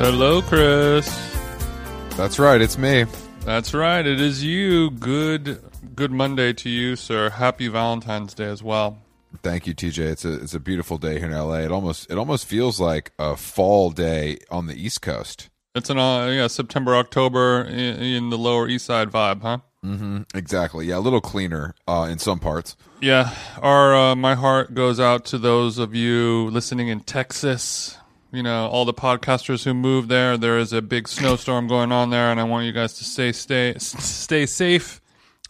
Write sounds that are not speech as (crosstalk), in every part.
Hello, Chris. That's right, it's me. That's right. It is you. Good good Monday to you, sir. Happy Valentine's Day as well. Thank you, TJ. It's a it's a beautiful day here in LA. It almost it almost feels like a fall day on the East Coast. It's an uh, yeah September October in, in the Lower East Side vibe, huh? Mm-hmm. Exactly. Yeah, a little cleaner uh, in some parts. Yeah. Our uh, my heart goes out to those of you listening in Texas. You know, all the podcasters who moved there. There is a big snowstorm going on there, and I want you guys to stay stay (laughs) stay safe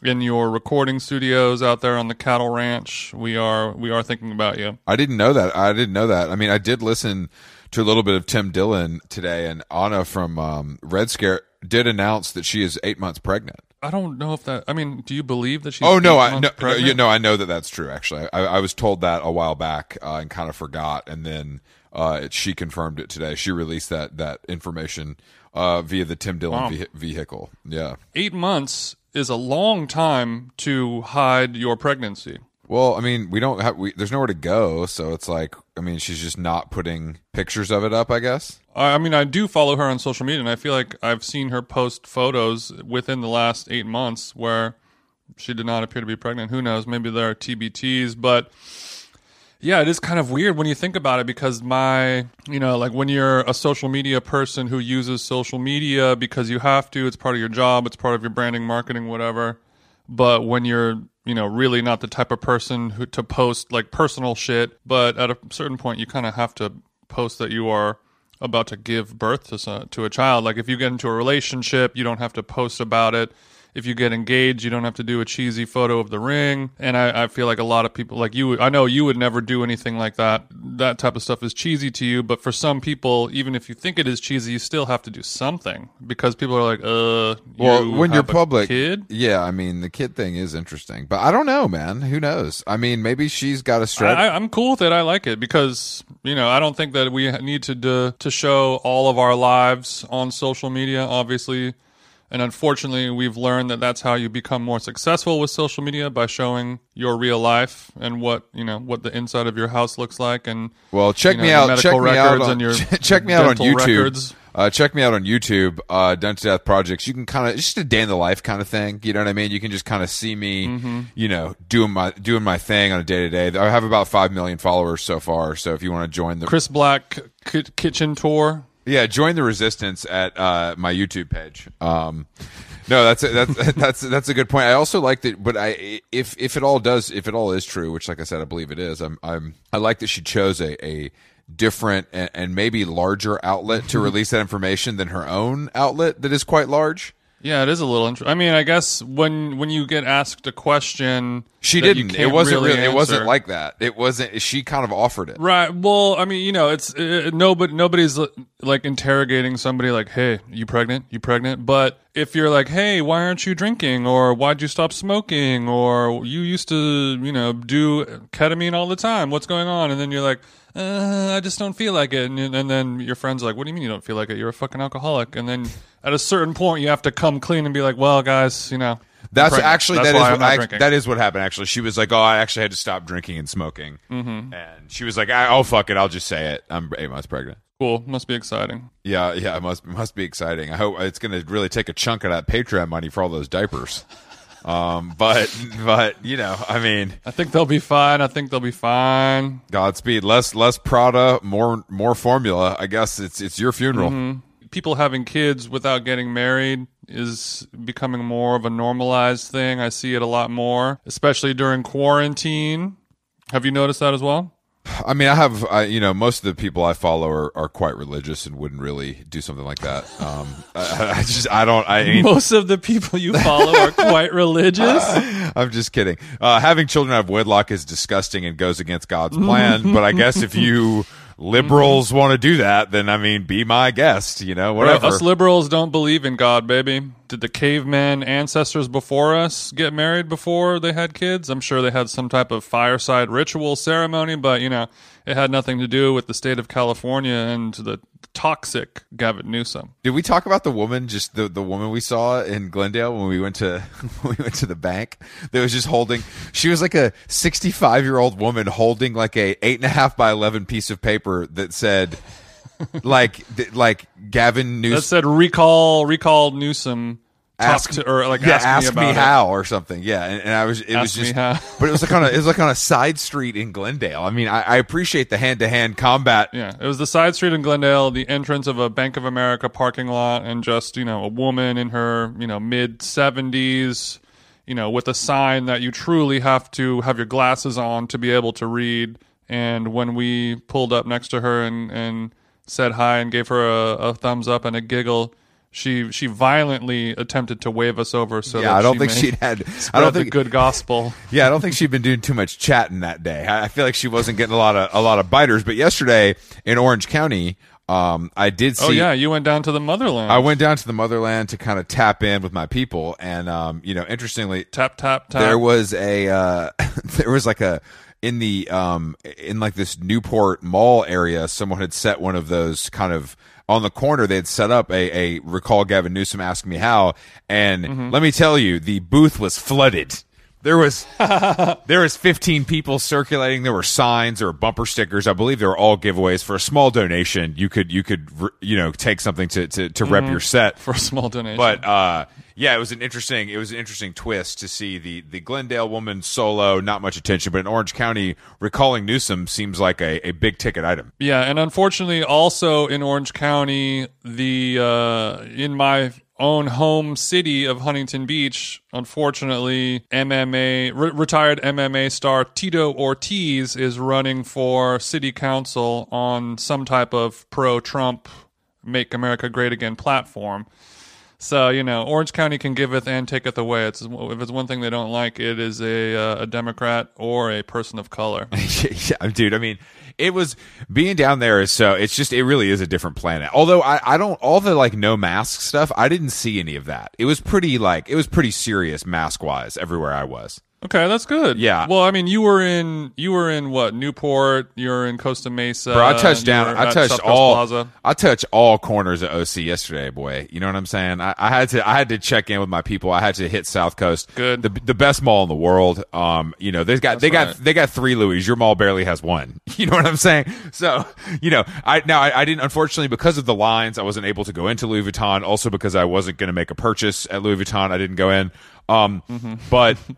in your recording studios out there on the cattle ranch. We are we are thinking about you. I didn't know that. I didn't know that. I mean, I did listen to a little bit of Tim Dillon today, and Anna from um, Red Scare did announce that she is eight months pregnant. I don't know if that. I mean, do you believe that she's? Oh no, I no, no, you know, I know that that's true. Actually, I, I was told that a while back uh, and kind of forgot, and then uh, she confirmed it today. She released that that information uh, via the Tim Dillon Wow. vehi- vehicle. Yeah. Eight months is a long time to hide your pregnancy. Well, I mean, we don't have. We, there's nowhere to go, so it's like, I mean, she's just not putting pictures of it up. I guess. I I mean, I do follow her on social media, and I feel like I've seen her post photos within the last eight months where she did not appear to be pregnant. Who knows? Maybe there are TBTs, but yeah, it is kind of weird when you think about it because my, you know, like when you're a social media person who uses social media because you have to, it's part of your job, it's part of your branding, marketing, whatever. But when you're, you know, really not the type of person who to post like personal shit, but at a certain point you kind of have to post that you are about to give birth to to a child. Like if you get into a relationship, you don't have to post about it. If you get engaged, you don't have to do a cheesy photo of the ring. And I, I feel like a lot of people, like you, I know you would never do anything like that. That type of stuff is cheesy to you. But for some people, even if you think it is cheesy, you still have to do something because people are like, uh, Well, you when you're a public, kid. yeah. I mean, the kid thing is interesting, but I don't know, man. Who knows? I mean, maybe she's got a stretch. I, I'm cool with it. I like it because you know I don't think that we need to do, to show all of our lives on social media. Obviously, and unfortunately, we've learned that that's how you become more successful with social media by showing your real life and what you know what the inside of your house looks like. And Well, check you know, me out. medical Check me out records on and your (laughs) check me out on YouTube. records. Uh, check me out on YouTube. Uh, Done to Death Projects. You can kind of it's just a day in the life kind of thing. You know what I mean? You can just kind of see me, Mm-hmm. you know, doing my doing my thing on a day to day. I have about five million followers so far. So if you want to join the Chris Black ki- kitchen tour. Yeah, join the resistance at uh, my YouTube page. Um, no, that's a, that's (laughs) that's that's a good point. I also like that, but I if if it all does if it all is true, which like I said, I believe it is. I'm I'm I like that she chose a a different and, and maybe larger outlet to (laughs) release that information than her own outlet that is quite large. Yeah, it is a little. Int- I mean, I guess when when you get asked a question, She didn't. It wasn't really really. It wasn't like that. It wasn't. She kind of offered it. Right. Well, I mean, you know, it's uh, nobody. Nobody's uh, like interrogating somebody like, "Hey, you pregnant? You pregnant?" But if you're like, "Hey, why aren't you drinking?" or "Why'd you stop smoking?" or "You used to, you know, do ketamine all the time. What's going on?" and then you're like, uh, "I just don't feel like it," and, and then your friend's like, "What do you mean you don't feel like it? You're a fucking alcoholic." And then at a certain point, you have to come clean and be like, "Well, guys, you know." That's pregnant. actually That's that is what I, that is what happened. Actually, she was like, "Oh, I actually had to stop drinking and smoking," mm-hmm. and she was like, "Oh, fuck it, I'll just say it. I'm eight months pregnant." cool. Must be exciting. Yeah, yeah, it must must be exciting. I hope it's going to really take a chunk of that Patreon money for all those diapers. (laughs) Um, but but you know, I mean, I think they'll be fine. I think they'll be fine. Godspeed. Less less Prada, more more formula. I guess it's it's your funeral. people having kids without getting married is becoming more of a normalized thing. I see it a lot more, especially during quarantine. Have you noticed that as well? I mean, I have, I, you know, most of the people I follow are, are quite religious and wouldn't really do something like that. Um, (laughs) I, I just, I don't, I (laughs) mean, Most of the people you follow are quite religious. (laughs) I'm just kidding. Uh, having children out of wedlock is disgusting and goes against God's plan. but I guess if you liberals want to do that, then I mean, be my guest. You know, whatever. Us liberals don't believe in God, baby. Did the caveman ancestors before us get married before they had kids? I'm sure they had some type of fireside ritual ceremony, but you know, it had nothing to do with the state of California and the toxic Gavin Newsom. Did we talk about the woman, just the, the woman we saw in Glendale when we went to (laughs) when we went to the bank? That was just holding. She was like a sixty five year old woman holding like a eight and a half by eleven piece of paper that said, like like Gavin Newsom. That said recall recall Newsom Ask- to or like yeah, ask, me about it. how or something. Yeah, and, and I was it was Ask me just, how. but it was like on a it was like on a (laughs) side street in Glendale. I mean, I, I appreciate the hand to hand combat. Yeah, it was the side street in Glendale, the entrance of a Bank of America parking lot, and just you know a woman in her you know mid seventies, you know, with a sign that you truly have to have your glasses on to be able to read. And when we pulled up next to her and and said hi and gave her a, a thumbs up and a giggle. She she violently attempted to wave us over. So Yeah, that I don't she think she'd had. I don't think. good gospel. (laughs) Yeah, I don't think she'd been doing too much chatting that day. I I feel like she wasn't getting a lot of a lot of biters. But yesterday in Orange County, um, I did see. Oh yeah, you went down to the motherland. I went down to the motherland to kind of tap in with my people, and um, you know, interestingly, tap tap tap. there was a uh, (laughs) there was like a in the um in like this Newport Mall area, someone had set one of those kind of on the corner. They had set up a a recall Gavin Newsom ask me how, and Mm-hmm. let me tell you, the booth was flooded. There was (laughs) there was 15 people circulating. There were signs, there were bumper stickers. I believe they were all giveaways for a small donation. You could you could you know take something to to, to rep your set. for a small donation. But uh, yeah, it was an interesting it was an interesting twist to see the the Glendale woman solo, not much attention, but in Orange County, recalling Newsom seems like a, a big ticket item. Yeah, and unfortunately, also in Orange County, the uh, in my own home city of Huntington Beach, unfortunately, MMA re- retired MMA star Tito Ortiz is running for city council on some type of pro-Trump "Make America Great Again" platform. So you know, Orange County can giveth and taketh away. It's if it's one thing they don't like, it is a uh, a Democrat or a person of color. (laughs) yeah, dude. I mean, it was being down there is so. It's just it really is a different planet. Although I I don't all the like no mask stuff. I didn't see any of that. It was pretty like it was pretty serious mask wise everywhere I was. Okay, that's good. Yeah. Well, I mean, you were in you were in what Newport. You were in Costa Mesa. Bro, I touched down. I touched all. Plaza. I touched all corners of OC yesterday, boy. You know what I'm saying? I, I had to. I had to check in with my people. I had to hit South Coast. Good. The the best mall in the world. Um, you know, they've got they got they got three Louis. Your mall barely has one. (laughs) You know what I'm saying? So you know, I now I, I didn't unfortunately because of the lines. I wasn't able to go into Louis Vuitton. Also because I wasn't going to make a purchase at Louis Vuitton. I didn't go in. Um, Mm-hmm. but. (laughs)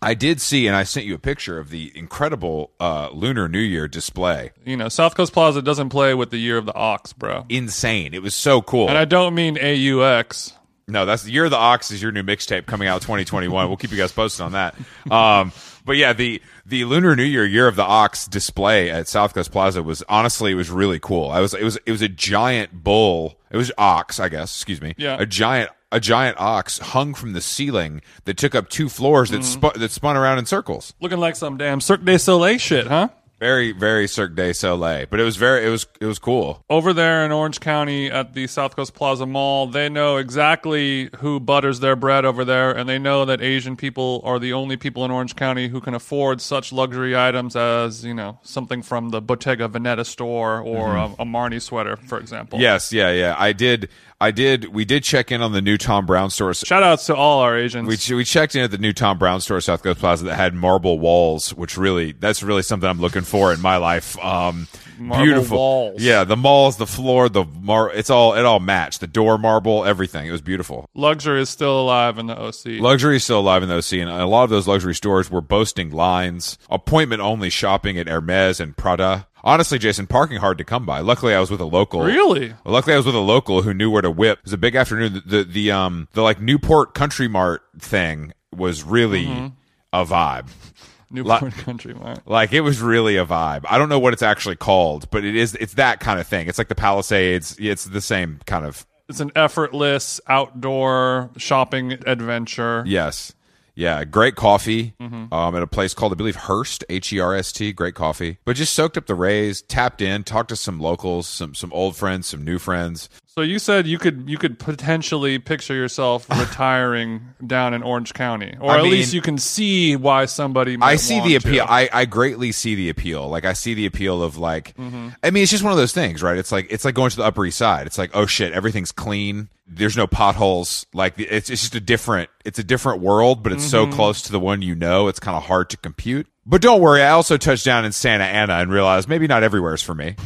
I did see, and I sent you a picture of the incredible uh, Lunar New Year display. You know, South Coast Plaza doesn't play with the year of the ox, bro. insane. It was so cool. And I don't mean AUX. no, that's the year of the ox is your new mixtape coming out 2021. we'll keep you guys posted on that. Um, but yeah, the the Lunar New Year Year of the Ox display at South Coast Plaza was honestly it was really cool. I was it was it was a giant bull. It was ox, I guess. Excuse me. Yeah. A giant a giant ox hung from the ceiling that took up two floors that mm-hmm. spun that spun around in circles. Looking like some damn Cirque du Soleil shit, huh? Very very Cirque du Soleil, but it was very it was it was cool. Over there in Orange County at the South Coast Plaza Mall, they know exactly who butters their bread over there, and they know that Asian people are the only people in Orange County who can afford such luxury items as, you know, something from the Bottega Veneta store or mm-hmm. a, a Marni sweater, for example. Yes, yeah, yeah. I did I did we did check in on the new Thom Browne store. Shout outs to all our Asians. We, we checked in at the new Thom Browne store, South Coast Plaza, that had marble walls, which really that's really something I'm looking for in my life. Um, Marble beautiful walls. yeah. The malls, the floor, the mar, it's all it all matched. The door marble, everything. It was beautiful. Luxury is still alive in the OC. Luxury is still alive in the OC, and a lot of those luxury stores were boasting lines, appointment only shopping at Hermes and Prada. Honestly, Jason, parking hard to come by. Luckily, I was with a local. Really? Well, luckily, I was with a local who knew where to whip. It was a big afternoon. The the, the um the like Newport Country Mart thing was really Mm-hmm. a vibe. (laughs) Newport Country Mart. Like it was really a vibe. I don't know what it's actually called, but it is. It's that kind of thing. It's like the Palisades. It's the same kind of. It's an effortless outdoor shopping adventure. Yes. Yeah, great coffee Mm-hmm. um, at a place called, I believe, Hearst, H E R S T. Great coffee, but just soaked up the rays, tapped in, talked to some locals, some some old friends, some new friends. So you said you could you could potentially picture yourself (sighs) retiring down in Orange County, or I at mean- least you can see why somebody. Might I see the to. appeal. I, I greatly see the appeal. Like I see the appeal of like. Mm-hmm. I mean, it's just one of those things, right? It's like it's like going to the Upper East Side. It's like, oh shit, everything's clean. There's no potholes. Like it's it's just a different. It's a different world, but it's so Mm-hmm. close to the one you know. It's kind of hard to compute. But don't worry. I also touched down in Santa Ana and realized maybe not everywhere is for me.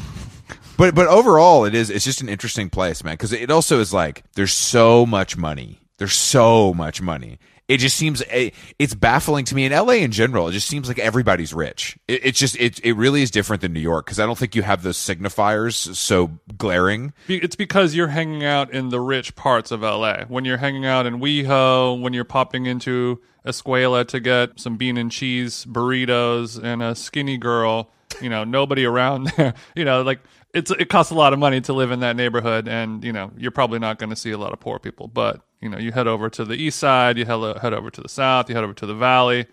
But but overall, it is it's just an interesting place, man. Because it also is like there's so much money. There's so much money. It just seems eh, it's baffling to me in LA in general. It just seems like everybody's rich. It, it's just it it really is different than New York because I don't think you have those signifiers so glaring. It's because you're hanging out in the rich parts of LA. When you're hanging out in WeHo, when you're popping into Escuela to get some bean and cheese burritos and a skinny girl, you know, nobody around (laughs) there. You know, like it's it costs a lot of money to live in that neighborhood, and you know, you're probably not going to see a lot of poor people. But you know, you head over to the east side, you head head over to the south, you head over to the valley,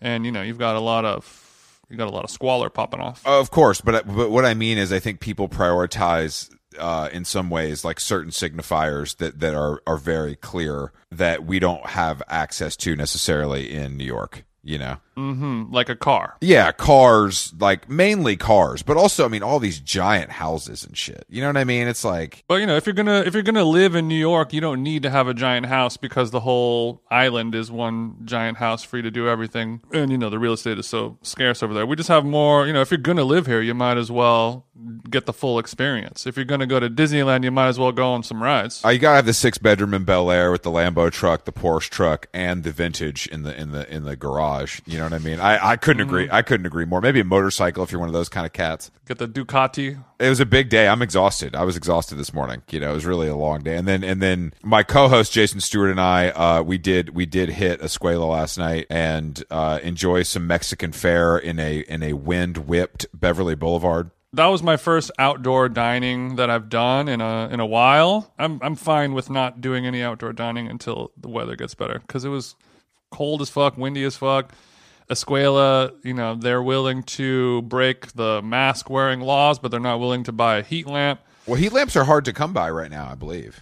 and you know, you've got a lot of you got a lot of squalor popping off. Of course, but but what I mean is, I think people prioritize uh, in some ways like certain signifiers that that are are very clear that we don't have access to necessarily in New York. You know, Mm-hmm. Like a car. Yeah, cars, like mainly cars, but also I mean all these giant houses and shit. You know what I mean? It's like but you know, if you're gonna if you're gonna live in New York, you don't need to have a giant house because the whole island is one giant house for you to do everything. And you know, the real estate is so scarce over there. We just have more, you know, if you're gonna live here, you might as well get the full experience. If you're gonna go to Disneyland, you might as well go on some rides. Oh, you gotta have the six bedroom in Bel Air with the Lambo truck, the Porsche truck, and the vintage in the in the in the garage. You know what I mean? I, I couldn't agree. Mm-hmm. I couldn't agree more. Maybe a motorcycle if you're one of those kind of cats. Get the Ducati. It was a big day. I'm exhausted. I was exhausted this morning. You know, it was really a long day. And then and then my co-host Jason Stewart and I, uh, we did we did hit Escuela last night and uh, enjoy some Mexican fare in a in a wind whipped Beverly Boulevard that was my first outdoor dining that I've done in a in a while. I'm I'm fine with not doing any outdoor dining until the weather gets better because it was cold as fuck, windy as fuck. Escuela, you know, they're willing to break the mask wearing laws, but they're not willing to buy a heat lamp. Well, heat lamps are hard to come by right now, I believe.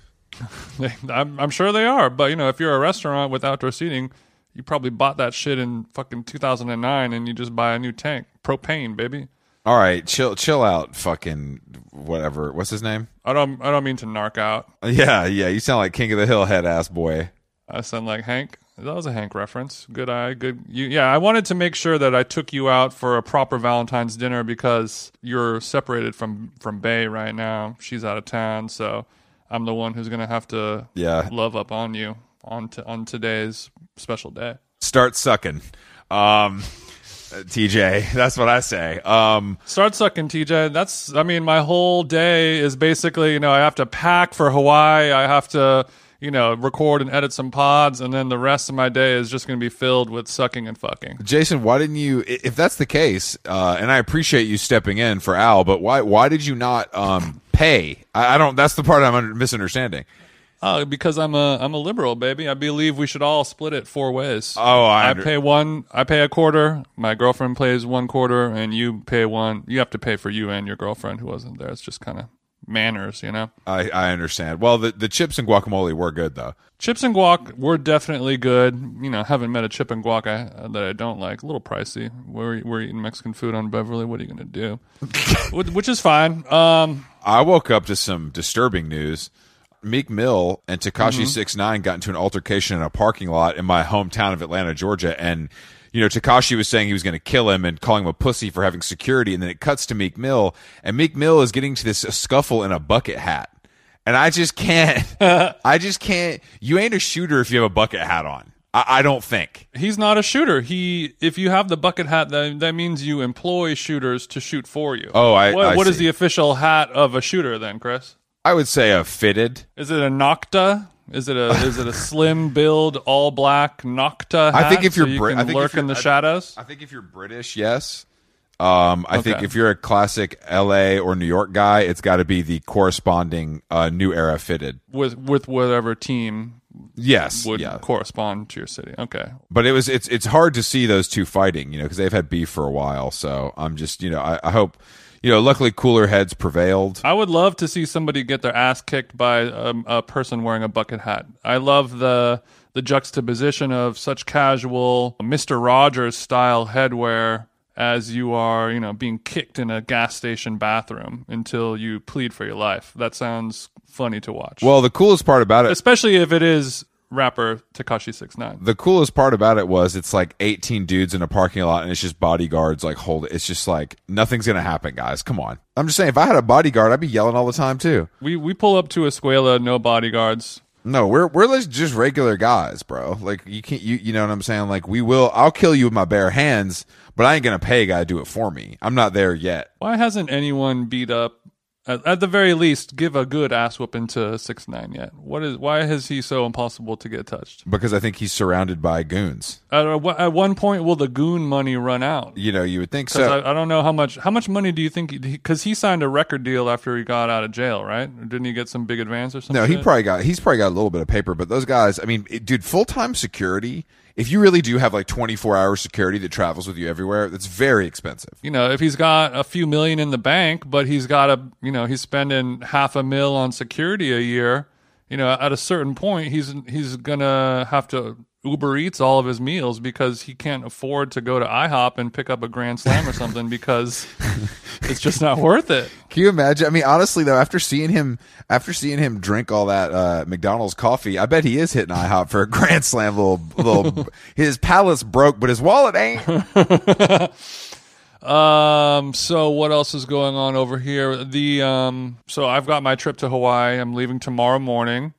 (laughs) I'm, I'm sure they are, but you know, if you're a restaurant with outdoor seating, you probably bought that shit in fucking 2009 and you just buy a new tank. Propane, baby. All right, chill, chill out, fucking whatever. What's his name? I don't, I don't mean to narc out. Yeah, yeah. You sound like King of the Hill head ass boy. I sound like Hank. That was a Hank reference. Good eye, good. You, yeah, I wanted to make sure that I took you out for a proper Valentine's dinner because you're separated from from Bay right now. She's out of town, so I'm the one who's gonna have to yeah love up on you on to, on today's special day. Start sucking. Um, TJ. That's what I say. Um, Start sucking, TJ. That's, I mean, my whole day is basically, you know, I have to pack for Hawaii. I have to, you know, record and edit some pods, and then the rest of my day is just going to be filled with sucking and fucking. Jason, why didn't you? If that's the case, uh, and I appreciate you stepping in for Al, but why why did you not um, pay? I, I don't. That's the part I'm misunderstanding. Uh, because I'm a I'm a liberal, baby. I believe we should all split it four ways. Oh, I, I pay one. I pay a quarter. My girlfriend pays one quarter, and you pay one. You have to pay for you and your girlfriend who wasn't there. It's just kind of manners, you know. I I understand. Well, the the chips and guacamole were good though. Chips and guac were definitely good. You know, haven't met a chip and guac I, that I don't like. A little pricey. We're we're eating Mexican food on Beverly. What are you gonna do? (laughs) Which is fine. Um, I woke up to some disturbing news. Meek Mill and Tekashi mm-hmm. Six mm-hmm. Nine got into an altercation in a parking lot in my hometown of Atlanta, Georgia, and you know Tekashi was saying he was going to kill him and calling him a pussy for having security, and then it cuts to Meek Mill, and Meek Mill is getting to this scuffle in a bucket hat, and I just can't, (laughs) I just can't. You ain't a shooter if you have a bucket hat on. I, don't think he's not a shooter. He, if you have the bucket hat, that that means you employ shooters to shoot for you. Oh, I. What, I what is the official hat of a shooter then, Chris? I would say a fitted. Is it a Nocta? Is it a is it a slim build, all black Nocta? I think if you're so Brit- I think lurk in the I, shadows. I think if you're British, yes. Um, I okay. think if you're a classic L.A. or New York guy, it's got to be the corresponding uh, new era fitted with with whatever team. Yes, would yeah. correspond to your city. Okay, but it was it's it's hard to see those two fighting, you know, because they've had beef for a while. So I'm just you know I, I hope you know, luckily cooler heads prevailed. I would love to see somebody get their ass kicked by um, a person wearing a bucket hat. I love the the juxtaposition of such casual Mister Rogers style headwear as you are, you know, being kicked in a gas station bathroom until you plead for your life. That sounds funny to watch. Well, the coolest part about it, especially if it is rapper Tekashi Six Nine. the coolest part about it was it's like 18 dudes in a parking lot and it's just bodyguards like hold it. It's just like nothing's gonna happen, guys. Come on. I'm just saying, if I had a bodyguard, I'd be yelling all the time too. We we pull up to Escuela, no bodyguards. No, we're we're just regular guys, bro. Like you can't you you know what I'm saying? Like we will I'll kill you with my bare hands, but I ain't gonna pay a guy to do it for me. I'm not there yet. Why hasn't anyone beat up? At, at the very least, give a good ass whooping to Six Nine yet. What is? Why is he so impossible to get touched? Because I think he's surrounded by goons. At, a- at one point, will the goon money run out? You know, you would think so. I, I don't know how much. How much money do you think? Because he, signed a record deal after he got out of jail, right? Or didn't he get some big advance or something? No, he probably got he's probably got a little bit of paper, but those guys, I mean, it, dude, full time security. If you really do have like 24 hour security that travels with you everywhere, that's very expensive. you know, if he's got a few million in the bank, but he's got a, you know, he's spending half a mil on security a year, you know, at a certain point, he's he's gonna have to Uber Eats all of his meals because he can't afford to go to IHOP and pick up a Grand Slam or something because (laughs) it's just not worth it. Can you imagine? I mean, honestly though, after seeing him, after seeing him drink all that uh, McDonald's coffee, I bet he is hitting IHOP for a grand slam. Little, little, (laughs) his palace broke, but his wallet ain't. (laughs) Um. So what else is going on over here? The um. So I've got my trip to Hawaii. I'm leaving tomorrow morning.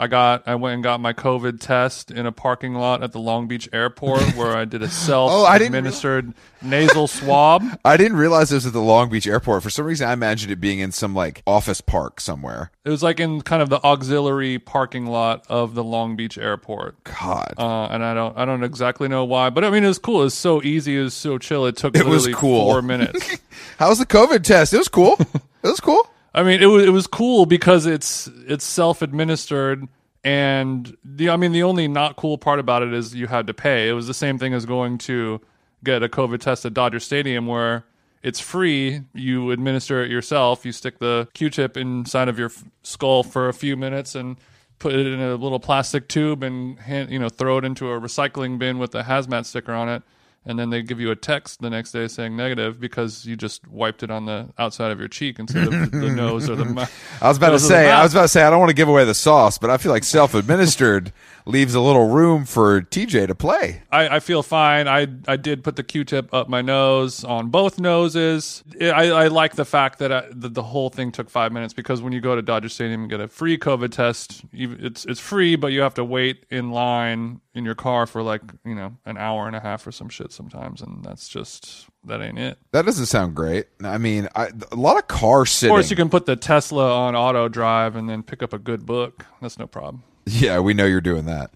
I got. I went and got my COVID test in a parking lot at the Long Beach Airport, (laughs) where I did a Oh, I didn't self-administered nasal swab. (laughs) I didn't realize it was at the Long Beach airport. For some reason, I imagined it being in some like office park somewhere. It was like in kind of the auxiliary parking lot of the Long Beach Airport. God, Uh, and I don't. I don't exactly know why, but I mean, it was cool. It was so easy. It was so chill. It took It was cool. four minutes. (laughs) How was the COVID test? It was cool. it was cool. I mean, it was it was cool because it's it's self administered, and the I mean, the only not cool part about it is you had to pay. It was the same thing as going to get a COVID test at Dodger Stadium, where it's free. You administer it yourself. You stick the Q-tip inside of your f- skull for a few minutes and put it in a little plastic tube and hand, you know throw it into a recycling bin with a hazmat sticker on it. And then they give you a text the next day saying negative because you just wiped it on the outside of your cheek instead of the (laughs) nose or the mouth. I was about to say, I was about to say, I don't want to give away the sauce, but I feel like self-administered leaves a little room for TJ to play. I, I feel fine. I I did put the Q-tip up my nose on both noses. I, I like the fact that, I, that the whole thing took five minutes because when you go to Dodger Stadium and get a free COVID test, you, it's it's free, but you have to wait in line in your car for like you know an hour and a half or some shit sometimes, and that's just that ain't it. That doesn't sound great. I mean, I, a lot of car Of course, you can put the Tesla on auto drive and then pick up a good book. That's no problem. Yeah, we know you're doing that.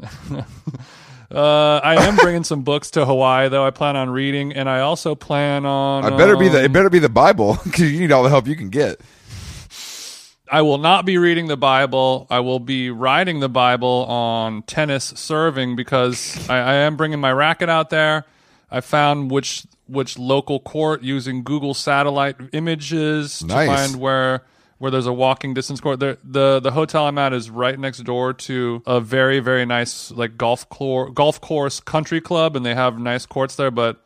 (laughs) Uh, I am bringing some books to Hawaii, though. I plan on reading, and I also plan on. I better be the. It um, better be the Bible (laughs) because you need all the help you can get. I will not be reading the Bible. I will be riding the Bible on tennis serving because I, I am bringing my racket out there. I found which which local court using Google satellite images Nice. to find where where there's a walking distance court. The, the the hotel I'm at is right next door to a very very nice like golf course golf course country club, and they have nice courts there, but.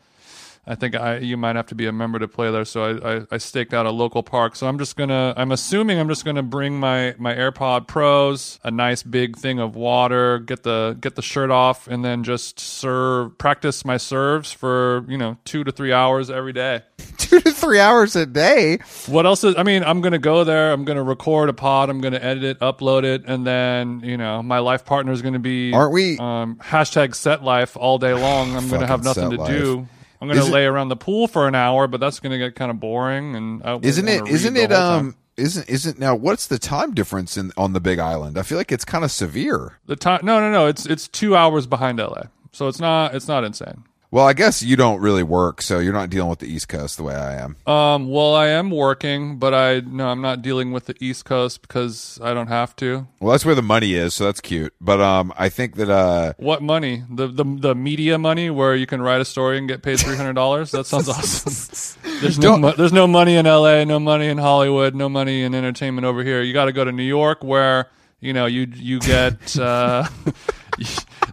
I think I you might have to be a member to play there. So I, I, I staked out a local park. So I'm just gonna I'm assuming I'm just gonna bring my my AirPod Pros, a nice big thing of water, get the get the shirt off, and then just serve practice my serves for you know two to three hours every day. (laughs) Two to three hours a day. What else is? I mean, I'm gonna go there. I'm gonna record a pod. I'm gonna edit it, upload it, and then you know my life partner is gonna be Aren't we- um, hashtag set life all day long. I'm gonna have nothing to set do. I'm gonna Is it- lay around the pool for an hour, but that's gonna get kind of boring. And Isn't it? Isn't it? time. Um. Isn't isn't now? What's the time difference in on the Big Island? I feel like it's kind of severe. the time? No, no, no. It's it's two hours behind LA, so it's not it's not insane. Well, I guess you don't really work, so you're not dealing with the East Coast the way I am. Um, well, I am working, but I no, I'm not dealing with the East Coast because I don't have to. Well, that's where the money is, so that's cute. But um, I think that uh, What money? The the the media money where you can write a story and get paid three hundred dollars. That sounds (laughs) awesome. There's no mo- there's no money in L.A., no money in Hollywood, no money in entertainment over here. You got to go to New York where you know you you get. (laughs) Uh, (laughs)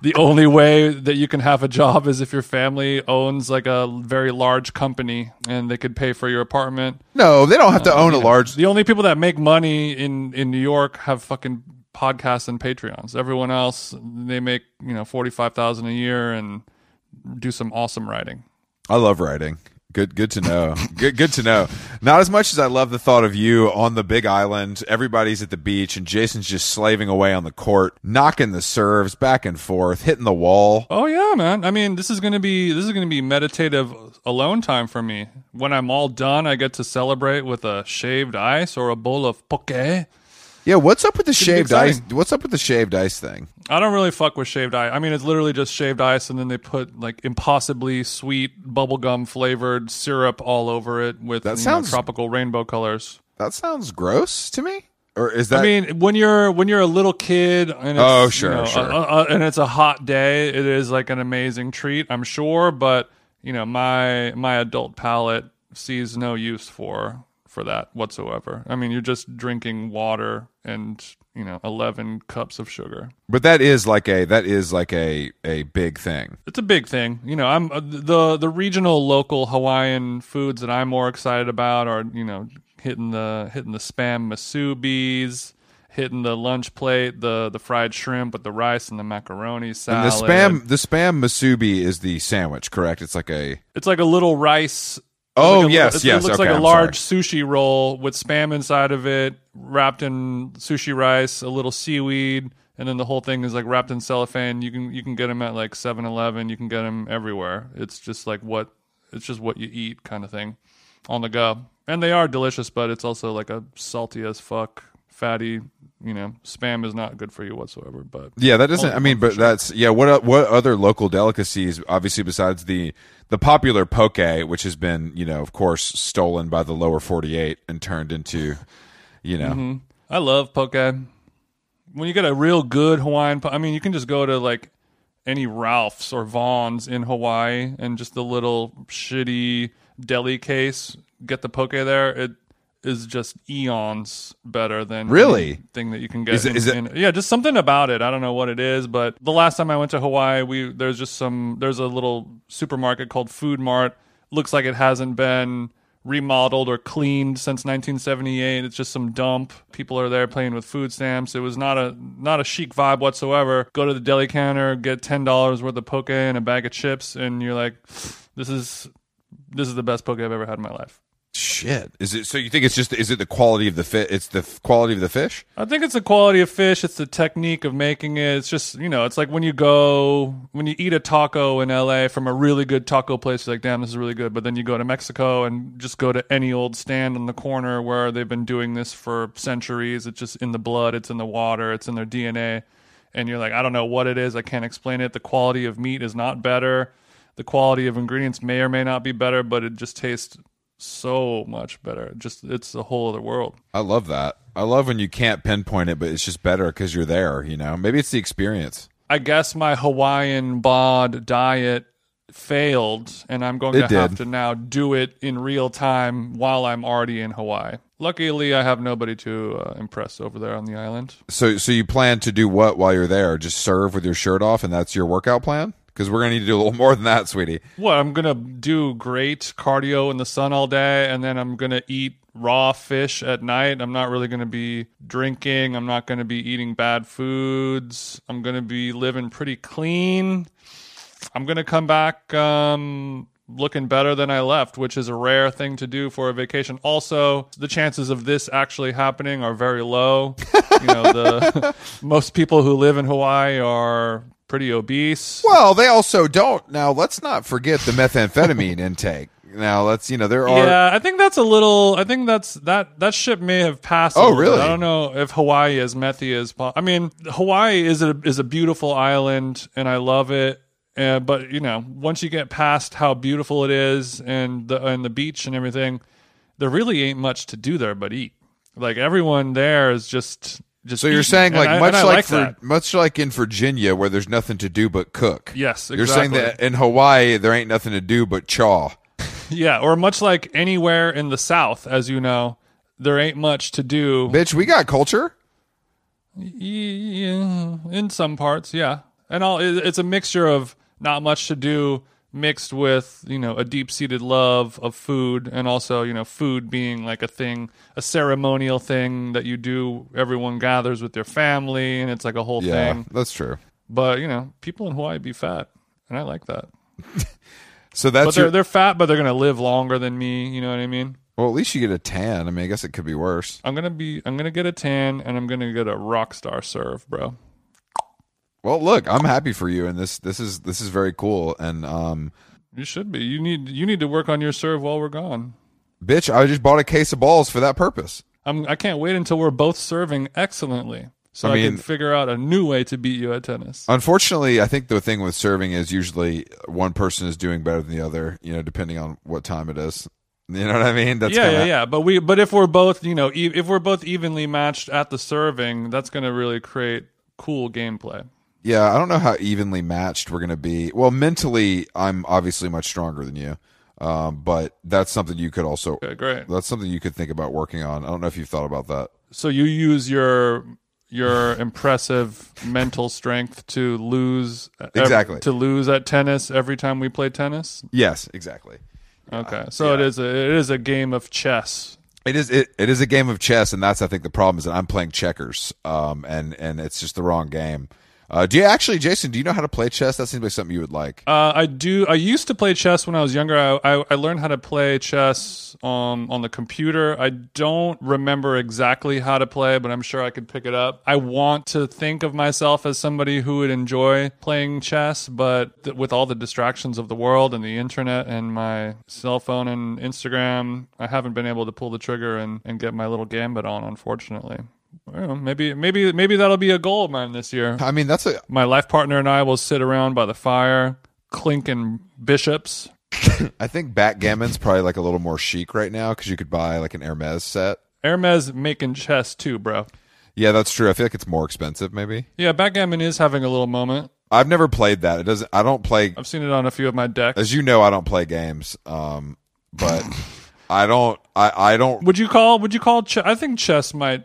The only way that you can have a job is if your family owns like a very large company and they could pay for your apartment. no, they don't have to own a large. The only people that make money in in New York have fucking podcasts and Patreons. Everyone else, they make you know forty five thousand a year and do some awesome writing. I love writing. Good, good to know. good, good to know. Not as much as I love the thought of you on the big island. Everybody's at the beach, and Jason's just slaving away on the court, knocking the serves back and forth, hitting the wall. Oh yeah, man. I mean, this is gonna be this is gonna be meditative alone time for me. When I'm all done, I get to celebrate with a shaved ice or a bowl of poke. Yeah, what's up with the shaved ice? What's up with the shaved ice thing? I don't really fuck with shaved ice. I mean, it's literally just shaved ice, and then they put like impossibly sweet bubblegum flavored syrup all over it with That you know, sounds- tropical rainbow colors. That sounds gross to me. Or is that? I mean, when you're when you're a little kid, and it's, Oh, you sure, know, sure. uh, uh, and it's a hot day, it is like an amazing treat, I'm sure. But you know, my my adult palate sees no use for for that whatsoever. I mean, you're just drinking water and you know, 11 cups of sugar. but that is like a that is like a a big thing. It's a big thing. You know, I'm uh, the the regional local Hawaiian foods that I'm more excited about are, you know, hitting the hitting the spam musubis, hitting the lunch plate, the the fried shrimp with the rice and the macaroni And salad. the spam the spam musubi is the sandwich, correct? It's like a It's like a little rice. Oh, like a- yes, it, yes, It looks okay, like a I'm large sushi roll with spam inside of it, wrapped in sushi rice, a little seaweed, and then the whole thing is like wrapped in cellophane. You can you can get them at like 7-Eleven. You can get them everywhere. It's just like what it's just what you eat kind of thing on the go. And they are delicious, but it's also like a salty as fuck, fatty. You know, spam is not good for you whatsoever. But Yeah, that doesn't. I mean, but that's yeah. What what other local delicacies? Obviously, besides the the popular poke, which has been you know, of course, stolen by the lower forty eight and turned into, you know, mm-hmm. I love poke. When you get a real good Hawaiian, po- I mean, you can just go to like any Ralph's or Vaughn's in Hawaii and just the little shitty deli case, get the poke there. It is just eons better than Really? thing that you can get. Is it- in- is it- in- yeah, just something about it. I don't know what it is, but the last time I went to Hawaii, we there's just some there's a little supermarket called Food Mart. Looks like it hasn't been remodeled or cleaned since 1978. It's just some dump. People are there playing with food stamps. It was not a not a chic vibe whatsoever. Go to the deli counter, get ten dollars worth of poke and a bag of chips, and you're like, this is this is the best poke I've ever had in my life. Shit. Is it? So you think it's just? Is it the quality of the fit? It's the f- quality of the fish. I think it's the quality of fish. It's the technique of making it. It's just you know, it's like when you go when you eat a taco in LA from a really good taco place. You're like, damn, this is really good. But then you go to Mexico and just go to any old stand on the corner where they've been doing this for centuries. It's just in the blood. It's in the water. It's in their DNA. And you're like, I don't know what it is. I can't explain it. The quality of meat is not better. The quality of ingredients may or may not be better, but it just tastes so much better. Just it's a whole other world. I love that. I love when you can't pinpoint it, but it's just better because you're there. You know, maybe it's the experience. I guess my Hawaiian bod diet failed, and I'm going It to have to now do it in real time while I'm already in Hawaii. Luckily, I have nobody to uh, impress over there on the island. So, so you plan to do what while you're there? Just serve with your shirt off, and that's your workout plan? Because we're gonna need to do a little more than that, sweetie. Well, I'm gonna do great cardio in the sun all day, and then I'm gonna eat raw fish at night. I'm not really gonna be drinking. I'm not gonna be eating bad foods. I'm gonna be living pretty clean. I'm gonna come back um, looking better than I left, which is a rare thing to do for a vacation. Also, the chances of this actually happening are very low. you know, the (laughs) (laughs) most people who live in Hawaii are pretty obese. Well, they also don't. Now, let's not forget the methamphetamine (laughs) intake. Now, let's you know there are. Yeah, I think that's a little. I think that's that that ship may have passed. Oh, little bit. really? I don't know if Hawaii is methy as. I mean, Hawaii is a is a beautiful island, and I love it. Uh, but you know, once you get past how beautiful it is and the and the beach and everything, there really ain't much to do there but eat. Like everyone there is just just. So you're eating. saying like I- much I like, for much like in Virginia where there's nothing to do but cook. Yes, You're saying that in Hawaii there ain't nothing to do but chaw. (laughs) yeah, or much like anywhere in the South, as you know, there ain't much to do. Bitch, we got culture. Yeah, in some parts, yeah. And all it's a mixture of not much to do, mixed with you know a deep-seated love of food and also you know food being like a thing a ceremonial thing that you do everyone gathers with their family and it's like a whole Yeah, thing that's true. but you know people in hawaii be fat and i like that (laughs) So but that's they're, your, they're fat but they're gonna live longer than me you know what i mean well. At least you get a tan. I mean, I guess it could be worse. i'm gonna be i'm gonna get a tan and i'm gonna get a rock star serve bro Well, look, I'm happy for you, and this this is this is very cool. And um, you should be you need you need to work on your serve while we're gone bitch, I just bought a case of balls for that purpose. I'm, I can't wait until we're both serving excellently, so I I, mean- can figure out a new way to beat you at tennis. Unfortunately, I think the thing with serving is usually one person is doing better than the other. You know, depending on what time it is. You know what I mean? That's yeah, kinda, yeah, yeah. But we, but if we're both, you know, e- if we're both evenly matched at the serving, that's going to really create cool gameplay. Yeah, I don't know how evenly matched we're going to be. Well, mentally, I'm obviously much stronger than you, um, but that's something you could also. Okay, great. That's something you could think about working on. I don't know if you've thought about that. So you use your your impressive mental strength to lose ev- Exactly. to lose at tennis every time we play tennis. Yes, exactly. Okay, so it is a it is a game of chess. It is it, it is a game of chess, and that's I think the problem is that I'm playing checkers, um, and and it's just the wrong game. Uh, do you actually, Jason? Do you know how to play chess? That seems like something you would like. Uh, I do. I used to play chess when I was younger. I, I, I learned how to play chess um, on the computer. I don't remember exactly how to play, but I'm sure I could pick it up. I want to think of myself as somebody who would enjoy playing chess, but th- with all the distractions of the world and the internet and my cell phone and Instagram, I haven't been able to pull the trigger and, and get my little gambit on, unfortunately. I maybe maybe maybe that'll be a goal of mine this year I mean, that's a my life partner and I will sit around by the fire, clinking bishops. (coughs) I think backgammon's probably like a little more chic right now because you could buy like an Hermes set. Hermes making chess too, bro. Yeah, that's true. I feel like it's more expensive, maybe. Yeah, backgammon is having a little moment. I've never played that. It doesn't. I don't play. I've seen it on a few of my decks. As you know, I don't play games. Um, but (coughs) I don't. I I don't. Would you call? Would you call? Ch- I think chess might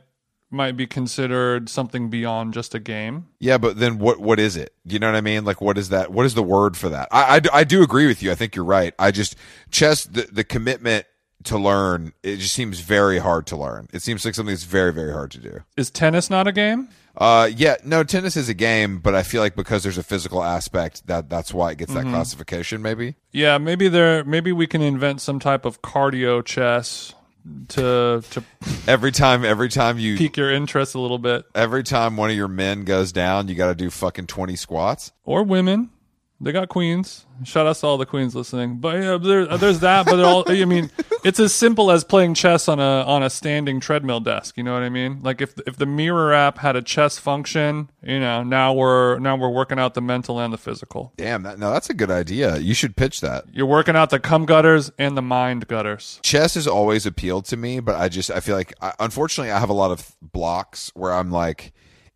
might be considered something beyond just a game. Yeah, but then what? What is it? You know what I mean? Like, what is that? What is the word for that? I I, do- I do agree with you. I think you're right. I just chess. The the commitment to learn. It just seems very hard to learn. It seems like something that's very very hard to do. Is tennis not a game? Uh, yeah, no, tennis is a game, but I feel like because there's a physical aspect, that that's why it gets that classification. Maybe. Yeah, maybe there. Maybe we can invent some type of cardio chess to to Every time, every time you, pique your interest a little bit, every time one of your men goes down, you got to do fucking twenty squats. or women. They got queens. Shout out to all the queens listening. But yeah, there, uh, there's that. But they're all. I mean, (laughs) it's as simple as playing chess on a on a standing treadmill desk. You know what I mean? Like if if the mirror app had a chess function, you know, now we're now we're working out the mental and the physical. Damn, that, no, that's a good idea. You should pitch that. You're working out the cum gutters and the mind gutters. chess has always appealed to me, but I just I feel like I, unfortunately I have a lot of blocks where I'm like,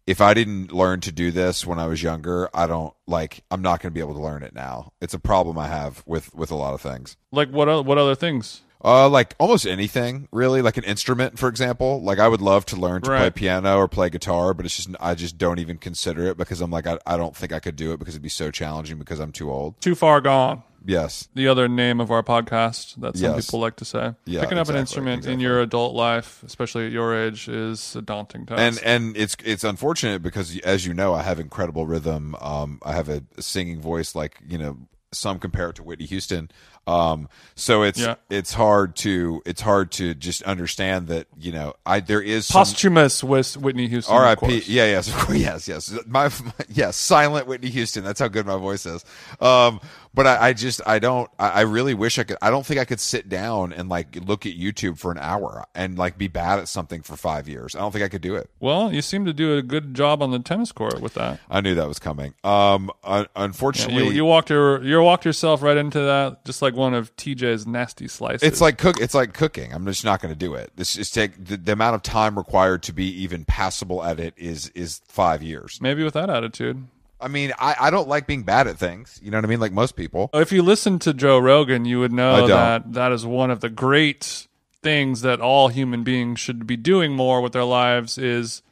if I didn't learn to do this when I was younger, I don't like I'm not going to be able to learn it now. It's a problem I have with with a lot of things. Like what? What other things? Uh, like almost anything really, like an instrument, for example. Like I would love to learn to play piano or play guitar, but it's just I just don't even consider it because I'm like I, I don't think I could do it because it'd be so challenging because I'm too old. Too far gone. Yes, The other name of our podcast that some Yes. people like to say. Yeah, Picking up an exactly, instrument in your adult life, especially at your age, is a daunting task. and and it's it's unfortunate because as you know I have incredible rhythm. Um, I have a singing voice like you know some compare it to Whitney Houston. Um, so it's Yeah. it's hard to it's hard to just understand that you know I there is some, posthumous with Whitney Houston. R.I.P. Yeah, yes, yes, yes. My, my (laughs) yes, silent Whitney Houston. That's how good my voice is. Um, but I, I just I don't I, I really wish I could. I don't think I could sit down and like look at YouTube for an hour and like be bad at something for five years. I don't think I could do it. Well, you seem to do a good job on the tennis court with that. I knew that was coming. Um, un- unfortunately, You, you walked your you walked yourself right into that, just like one of TJ's nasty slices. it's like cook. It's like cooking. I'm just not going to do it. This is take the, the amount of time required to be even passable at it is is five years. maybe with that attitude. I mean, I, I don't like being bad at things. You know what I mean? Like most people. If you listen to Joe Rogan, you would know that that is one of the great things that all human beings should be doing more with their lives is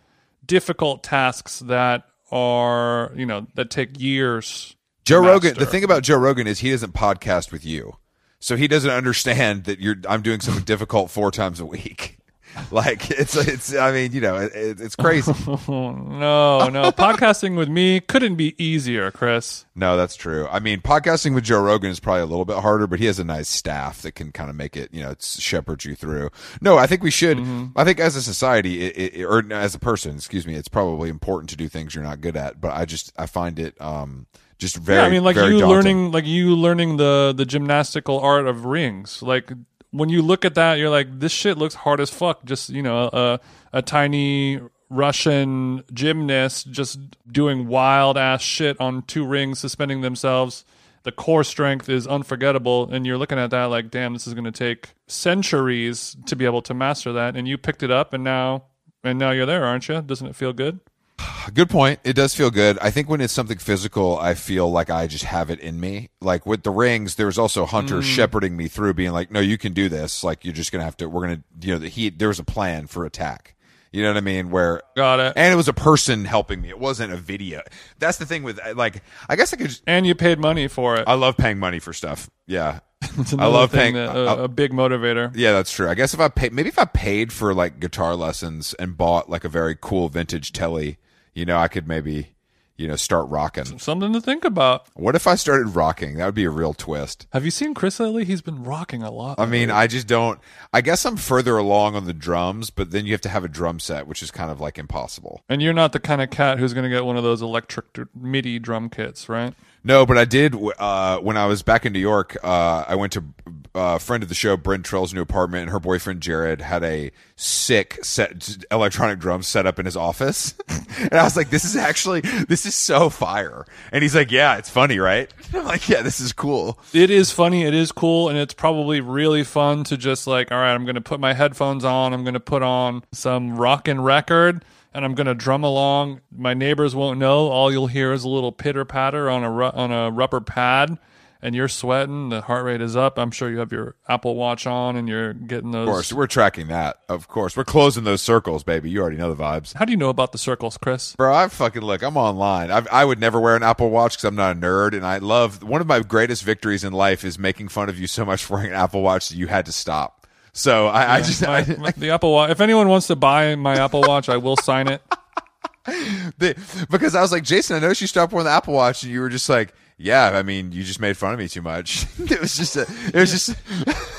difficult tasks that are you know that take years Joe Rogan. The thing about Joe Rogan is he doesn't podcast with you, so he doesn't understand that you're. I'm doing something difficult four times a week. (laughs) Like it's it's. I mean, you know, it, it's crazy. (laughs) No, no. Podcasting with me couldn't be easier, Chris. no, that's true. I mean, podcasting with Joe Rogan is probably a little bit harder, but he has a nice staff that can kind of make it. You know, it's shepherd you through. No, I think we should. I think as a society, it, it, or as a person, excuse me, it's probably important to do things you're not good at. But I just I find it um just very. yeah, I mean, like you daunting. learning, like you learning the the gymnastical art of rings. Like when you look at that, you're like, this shit looks hard as fuck. Just you know, a a tiny Russian gymnast just doing wild ass shit on two rings, suspending themselves. The core strength is unforgettable, and you're looking at that like, damn, this is going to take centuries to be able to master that. And you picked it up, and now, and now you're there, aren't you? Doesn't it feel good? Good point. It does feel good. I think when it's something physical, I feel like I just have it in me. Like with the rings, there was also Hunter mm. shepherding me through, being like, "No, you can do this. Like you're just gonna have to. We're gonna, you know, the heat. There was a plan for attack. You know what I mean? Where Got it. and it was a person helping me. It wasn't a video. That's the thing with uh, like. I guess I could. Just, And you paid money for it. I love paying money for stuff. Yeah, (laughs) I love paying. that- I- a, a big motivator. yeah, that's true. I guess if I pay, maybe if I paid for like guitar lessons and bought like a very cool vintage Tele, you know, I could maybe, you know, start rocking. Something to think about. What if I started rocking? That would be a real twist. Have you seen Chris lately? He's been rocking a lot. I mean, I just don't. I guess I'm further along on the drums, but then you have to have a drum set, which is kind of like impossible. and you're not the kind of cat who's going to get one of those electric d- MIDI drum kits, right? No, but I did uh, when I was back in New York. Uh, I went to uh, friend of the show, Bryn Trell's new apartment, and her boyfriend Jared had a sick set electronic drums set up in his office, (laughs) and I was like, "This is actually this is so fire." And he's like, "Yeah, it's funny, right?" (laughs) I'm like, "Yeah, this is cool." It is funny. It is cool, and it's probably really fun to just like, all right, I'm going to put my headphones on. I'm going to put on some rockin' record, and I'm going to drum along. My neighbors won't know. All you'll hear is a little pitter patter on a ru- on a rubber pad, and you're sweating. The heart rate is up. I'm sure you have your Apple Watch on, and you're getting those. Of course, we're tracking that. Of course, we're closing those circles, baby. You already know the vibes. How do you know about the circles, Chris? Bro, I fucking look. I'm online. I, I would never wear an Apple Watch because I'm not a nerd, and I love one of my greatest victories in life is making fun of you so much for wearing an Apple Watch that you had to stop. So I, I just My- I, my- the Apple Watch. If anyone wants to buy my Apple Watch, I will sign it. (laughs) the, because I was like, Jason, I noticed you stopped wearing the Apple Watch, and you were just like, yeah. I mean, you just made fun of me too much. (laughs) it was just a, it was just (laughs)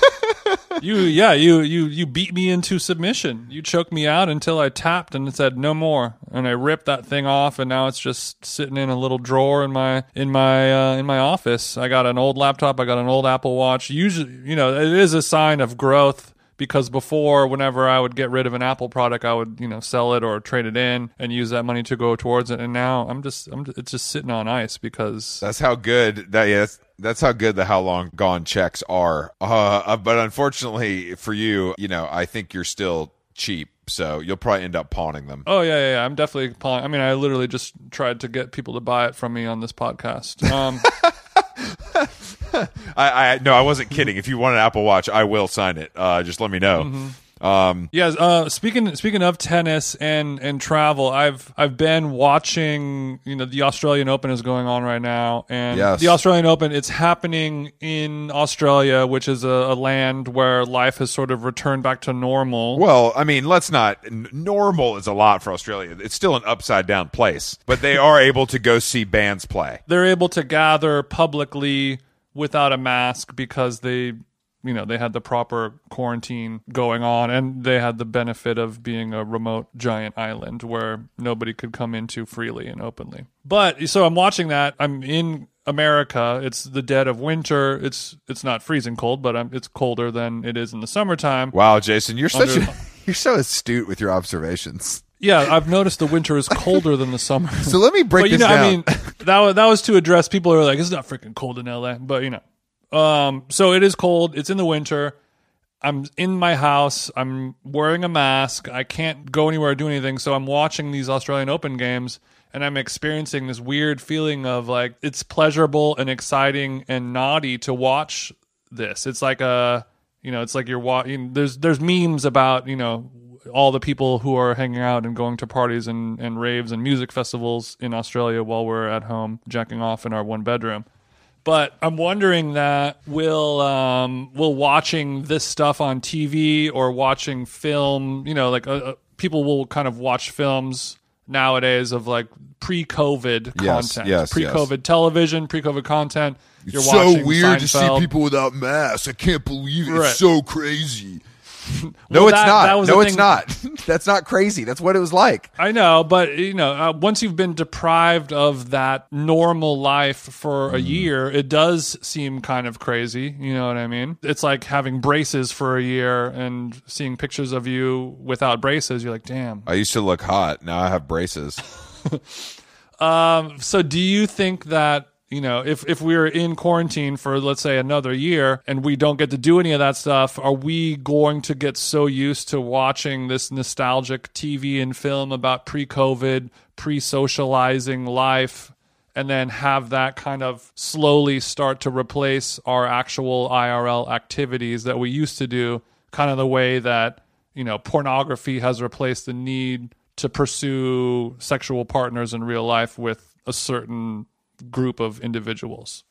You, yeah, you, you, you beat me into submission. You choked me out until I tapped and said no more, and I ripped that thing off, and now it's just sitting in a little drawer in my in my uh, in my office. I got an old laptop. I got an old Apple Watch. Usually, you know, it is a sign of growth. Because before, whenever I would get rid of an Apple product, I would, you know, sell it or trade it in and use that money to go towards it. And now I'm just, I'm, it's just sitting on ice because That's how good that. Yeah, that's, that's how good the how long gone checks are. Uh, uh, but unfortunately for you, you know, I think you're still cheap, so you'll probably end up pawning them. Oh yeah, yeah, yeah. I'm definitely. pawning. I mean, I literally just tried to get people to buy it from me on this podcast. Um, (laughs) (laughs) I, I no, I wasn't kidding. If you want an Apple Watch, I will sign it. Uh, just let me know. Um, yes. Uh, speaking speaking of tennis and and travel, I've I've been watching. You know, the Australian Open is going on right now, and Yes. the Australian Open it's happening in Australia, which is a, a land where life has sort of returned back to normal. well, I mean, let's not. n- Normal is a lot for Australia. It's still an upside down place, but they are able to go see bands play. they're able to gather publicly without a mask because they you know they had the proper quarantine going on and they had the benefit of being a remote giant island where nobody could come into freely and openly. But so i'm watching that. I'm in america. It's the dead of winter. It's it's not freezing cold but I'm, it's colder than it is in the summertime. Wow, Jason, you're such a, (laughs) you're so astute with your observations. Yeah i've noticed the winter is colder than the summer So let me break but you this know, down. I mean, that was, that was to address people who are like, it's not freaking cold in LA, but you know, um, so it is cold. It's in the winter. I'm in my house. I'm wearing a mask. I can't go anywhere or do anything. So I'm watching these Australian Open games and I'm experiencing this weird feeling of like it's pleasurable and exciting and naughty to watch this. It's like a, you know, it's like you're watching. There's there's memes about you know all the people who are hanging out and going to parties and, and raves and music festivals in Australia while we're at home jacking off in our one bedroom. But I'm wondering that will um, will watching this stuff on TV or watching film, you know, like uh, uh, people will kind of watch films nowadays of like pre-COVID Yes, content, yes, pre-COVID television, pre-COVID content. You're so weird to see people without masks. I can't believe it. Right. It's so crazy. (laughs) No, Well, it's that- not. that no, it's thing- not. (laughs) (laughs) That's not crazy. That's what it was like. I know, but you know, uh, once you've been deprived of that normal life for a year, it does seem kind of crazy. You know what I mean? It's like having braces for a year and seeing pictures of you without braces. You're like, damn. I used to look hot. Now I have braces. um. So, do you think that? You know, if if we're in quarantine for let's say another year and we don't get to do any of that stuff, are we going to get so used to watching this nostalgic TV and film about pre-COVID, pre-socializing life and then have that kind of slowly start to replace our actual IRL activities that we used to do, kind of the way that, you know, pornography has replaced the need to pursue sexual partners in real life with a certain group of individuals.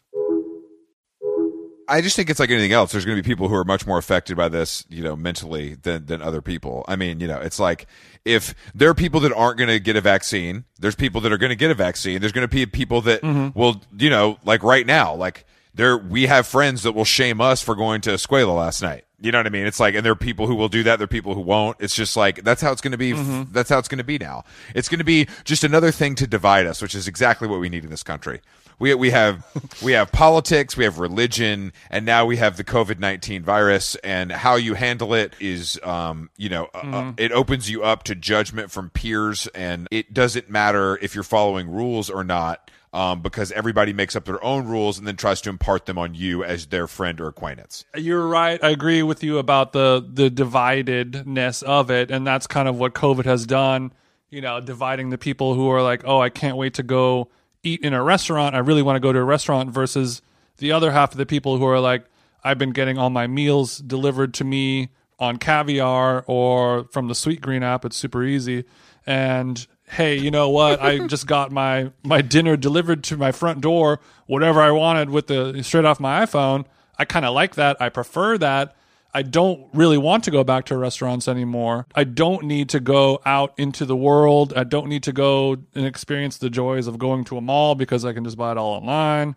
I just think it's like anything else. There's going to be people who are much more affected by this, you know, mentally than than other people. I mean, you know, it's like if there are people that aren't going to get a vaccine, there's people that are going to get a vaccine. There's going to be people that mm-hmm. will, you know, like right now, like there we have friends that will shame us for going to Escuela last night. You know what I mean? It's like, and there are people who will do that. There are people who won't. It's just like that's how it's going to be. That's how it's going to be now. It's going to be just another thing to divide us, which is exactly what we need in this country. We we have (laughs) we have politics, we have religion, and now we have the COVID nineteen virus. And how you handle it is, um, you know, uh, uh, it opens you up to judgment from peers, and it doesn't matter if you're following rules or not. Um, because everybody makes up their own rules and then tries to impart them on you as their friend or acquaintance. You're right. I agree with you about the the dividedness of it, and that's kind of what COVID has done. You know, dividing the people who are like, "Oh, I can't wait to go eat in a restaurant. I really want to go to a restaurant," versus the other half of the people who are like, "I've been getting all my meals delivered to me on Caviar or from the Sweet Green app. It's super easy." And hey, you know what? I (laughs) just got my my dinner delivered to my front door, whatever I wanted with the straight off my iPhone. I kind of like that. I prefer that. I don't really want to go back to restaurants anymore. I don't need to go out into the world. I don't need to go and experience the joys of going to a mall because I can just buy it all online.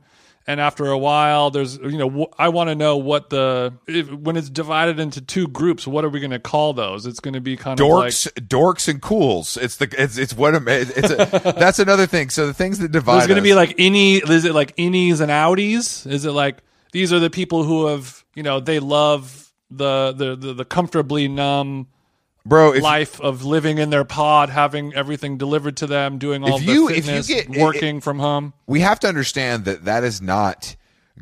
And after a while, there's you know I want to know what the if, when it's divided into two groups, what are we going to call those? It's going to be kind of like dorks, dorks, and cools. It's the it's it's what am- it's a, (laughs) that's another thing. So the things that divide There's going to be like any. Is it like innies and outies? Is it like these are the people who have you know they love the the the, the comfortably numb bro. If, life of living in their pod, having everything delivered to them, doing all If the you- if you fitness, get- working from home. we have to understand that that is not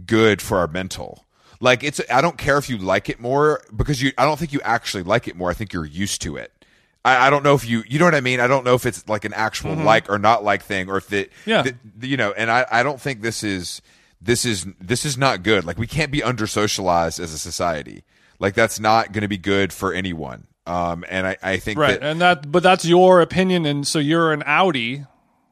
good for our mental. Like it's I don't care if you like it more because you I don't think you actually like it more. I think you're used to it. I, I don't know if you you know what I mean. I don't know if it's like an actual mm-hmm. like or not like thing or if it Yeah. the- you know. And I I don't think this is this is this is not good. Like we can't be under socialized as a society. Like that's not going to be good for anyone. Um, and I I think Right, that and that, but that's your opinion, and so you're an Audi.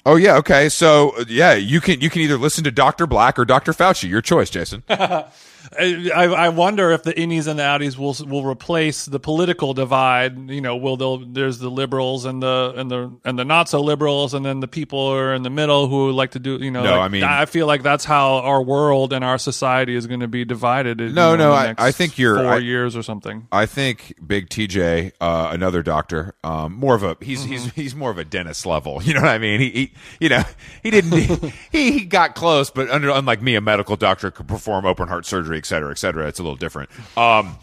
Oh yeah, okay. So yeah, you can you can either listen to Dr. Black or Dr. Fauci. Your choice, Jason. (laughs) I, I wonder if the innies and the outies will will replace the political divide. You know, will they'll, there's the liberals and the and the and the not so liberals, and then the people are in the middle who like to do. You know, No, like, I mean- I feel like that's how our world and our society is going to be divided. in, No, you know, no, I- I think you're- four I- years or something. I think Big TJ, uh, another doctor, um, more of a he's Mm-hmm. he's he's more of a dentist level. (laughs) You know what I mean? He, he you know he didn't (laughs) he he got close, but under, unlike me, a medical doctor could perform open heart surgery, et cetera, et cetera. It's a little different. Um,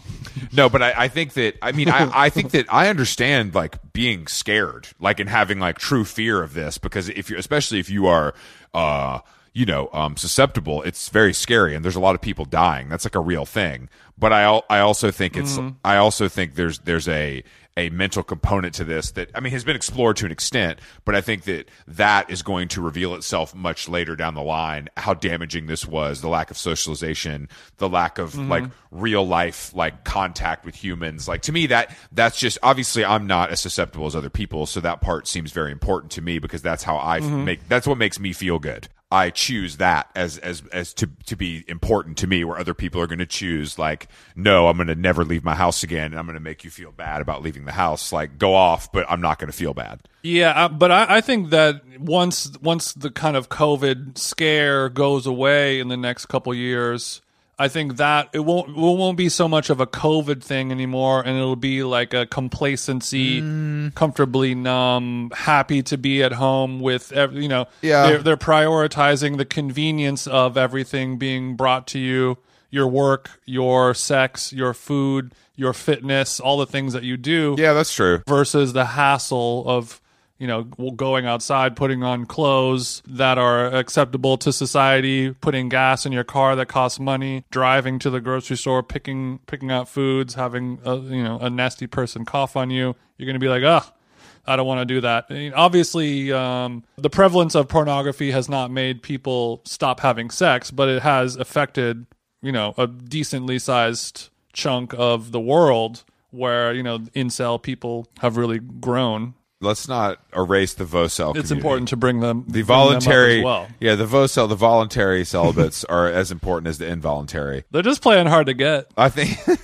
no, but I, I think that I mean I, I think that I understand like being scared, like and having like true fear of this because if you especially if you are uh you know um susceptible, it's very scary and there's a lot of people dying. That's like a real thing. But I I also think it's I also think there's there's a a mental component to this that I mean has been explored to an extent, but I think that that is going to reveal itself much later down the line how damaging this was, the lack of socialization, the lack of Mm-hmm. like real life like contact with humans. Like to me that that's just obviously I'm not as susceptible as other people, so that part seems very important to me because that's how I Mm-hmm. make that's what makes me feel good. I choose that as as as to to be important to me, where other people are going to choose like, no, I'm going to never leave my house again, and I'm going to make you feel bad about leaving the house. Like, go off, but I'm not going to feel bad. Yeah, but I, I think that once once the kind of COVID scare goes away in the next couple years, I think that it won't it won't be so much of a COVID thing anymore, and it'll be like a complacency, mm. comfortably numb, happy to be at home with ev- you know. Yeah. they're, they're prioritizing the convenience of everything being brought to you, your work, your sex, your food, your fitness, all the things that you do Yeah, that's true. versus the hassle of you know going outside putting on clothes that are acceptable to society putting gas in your car that costs money driving to the grocery store picking picking out foods having a, you know a nasty person cough on you you're going to be like ugh I don't want to do that. I mean, obviously, um, the prevalence of pornography has not made people stop having sex, but it has affected, you know, a decently sized chunk of the world where you know incel people have really grown. Let's not erase the volcel. It's community. important to bring them The bring them voluntary, as well. yeah, the volcel, the voluntary celibates (laughs) are as important as the involuntary. They're just playing hard to get. I think. (laughs)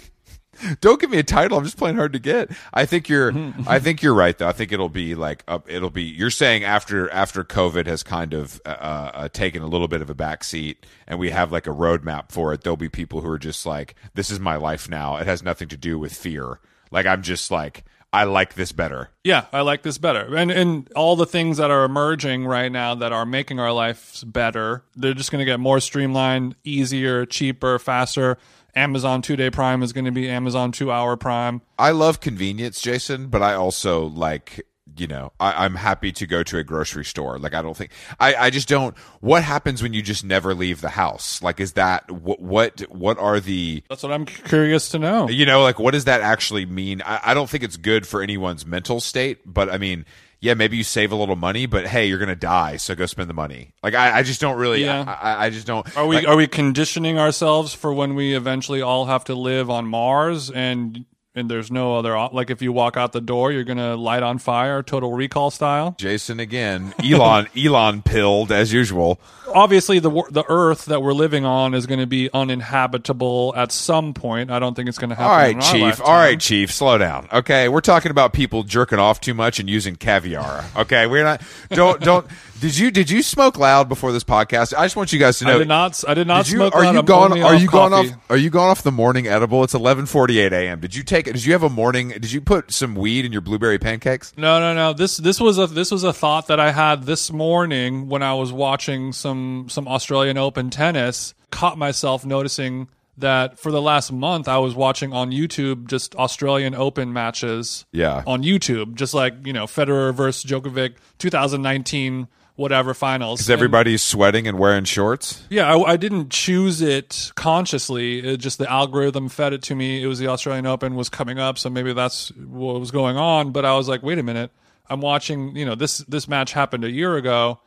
Don't give me a title. I'm just playing hard to get. I think you're. (laughs) I think you're right though. I think it'll be like up. It'll be. You're saying after after COVID has kind of uh, uh, taken a little bit of a back seat, and we have like a roadmap for it. There'll be people who are just like, "This is my life now. It has nothing to do with fear. Like I'm just like, I like this better." Yeah, I like this better. And and all the things that are emerging right now that are making our lives better, they're just going to get more streamlined, easier, cheaper, faster. Amazon 2-day prime is going to be Amazon 2-hour prime. I love convenience, Jason, but I also like you know I, I'm happy to go to a grocery store. Like I don't think I, I just don't. What happens when you just never leave the house? Like is that what what what are the That's what I'm curious to know. you know like what does that actually mean? I, I don't think it's good for anyone's mental state, but I mean. Yeah, maybe you save a little money, but hey, you're gonna die, so go spend the money. Like I, I just don't really. Yeah. I, I- I just don't. Are we like- are we conditioning ourselves for when we eventually all have to live on Mars and and there's no other like if you walk out the door you're going to light on fire total recall style? Jason again? Elon, (laughs) Elon pilled as usual. obviously the the Earth that we're living on is going to be uninhabitable at some point. I don't think it's going to happen. All right, Chief. All right, Chief. Slow down. Okay, we're talking about people jerking off too much and using caviar. Okay, we're not. Don't don't. Did you did you smoke loud before this podcast? I just want you guys to know. I did not. I did not Did you, smoke. are loud. you I'm gone? Are you gone coffee. off? Are you gone off the morning edible? It's eleven forty eight a.m. Did you take? Did you have a morning? Did you put some weed in your blueberry pancakes? No, no, no. This this was a this was a thought that I had this morning when I was watching some some Australian Open tennis. Caught myself noticing that for the last month I was watching on YouTube just Australian Open matches. Yeah. On YouTube, just like you know Federer versus Djokovic, 2019 whatever finals. Because everybody's sweating and wearing shorts. Yeah, I, I didn't choose it consciously. It just the algorithm fed it to me. It was the Australian Open was coming up, so maybe that's what was going on. But I was like, wait a minute, I'm watching. You know, this this match happened a year ago.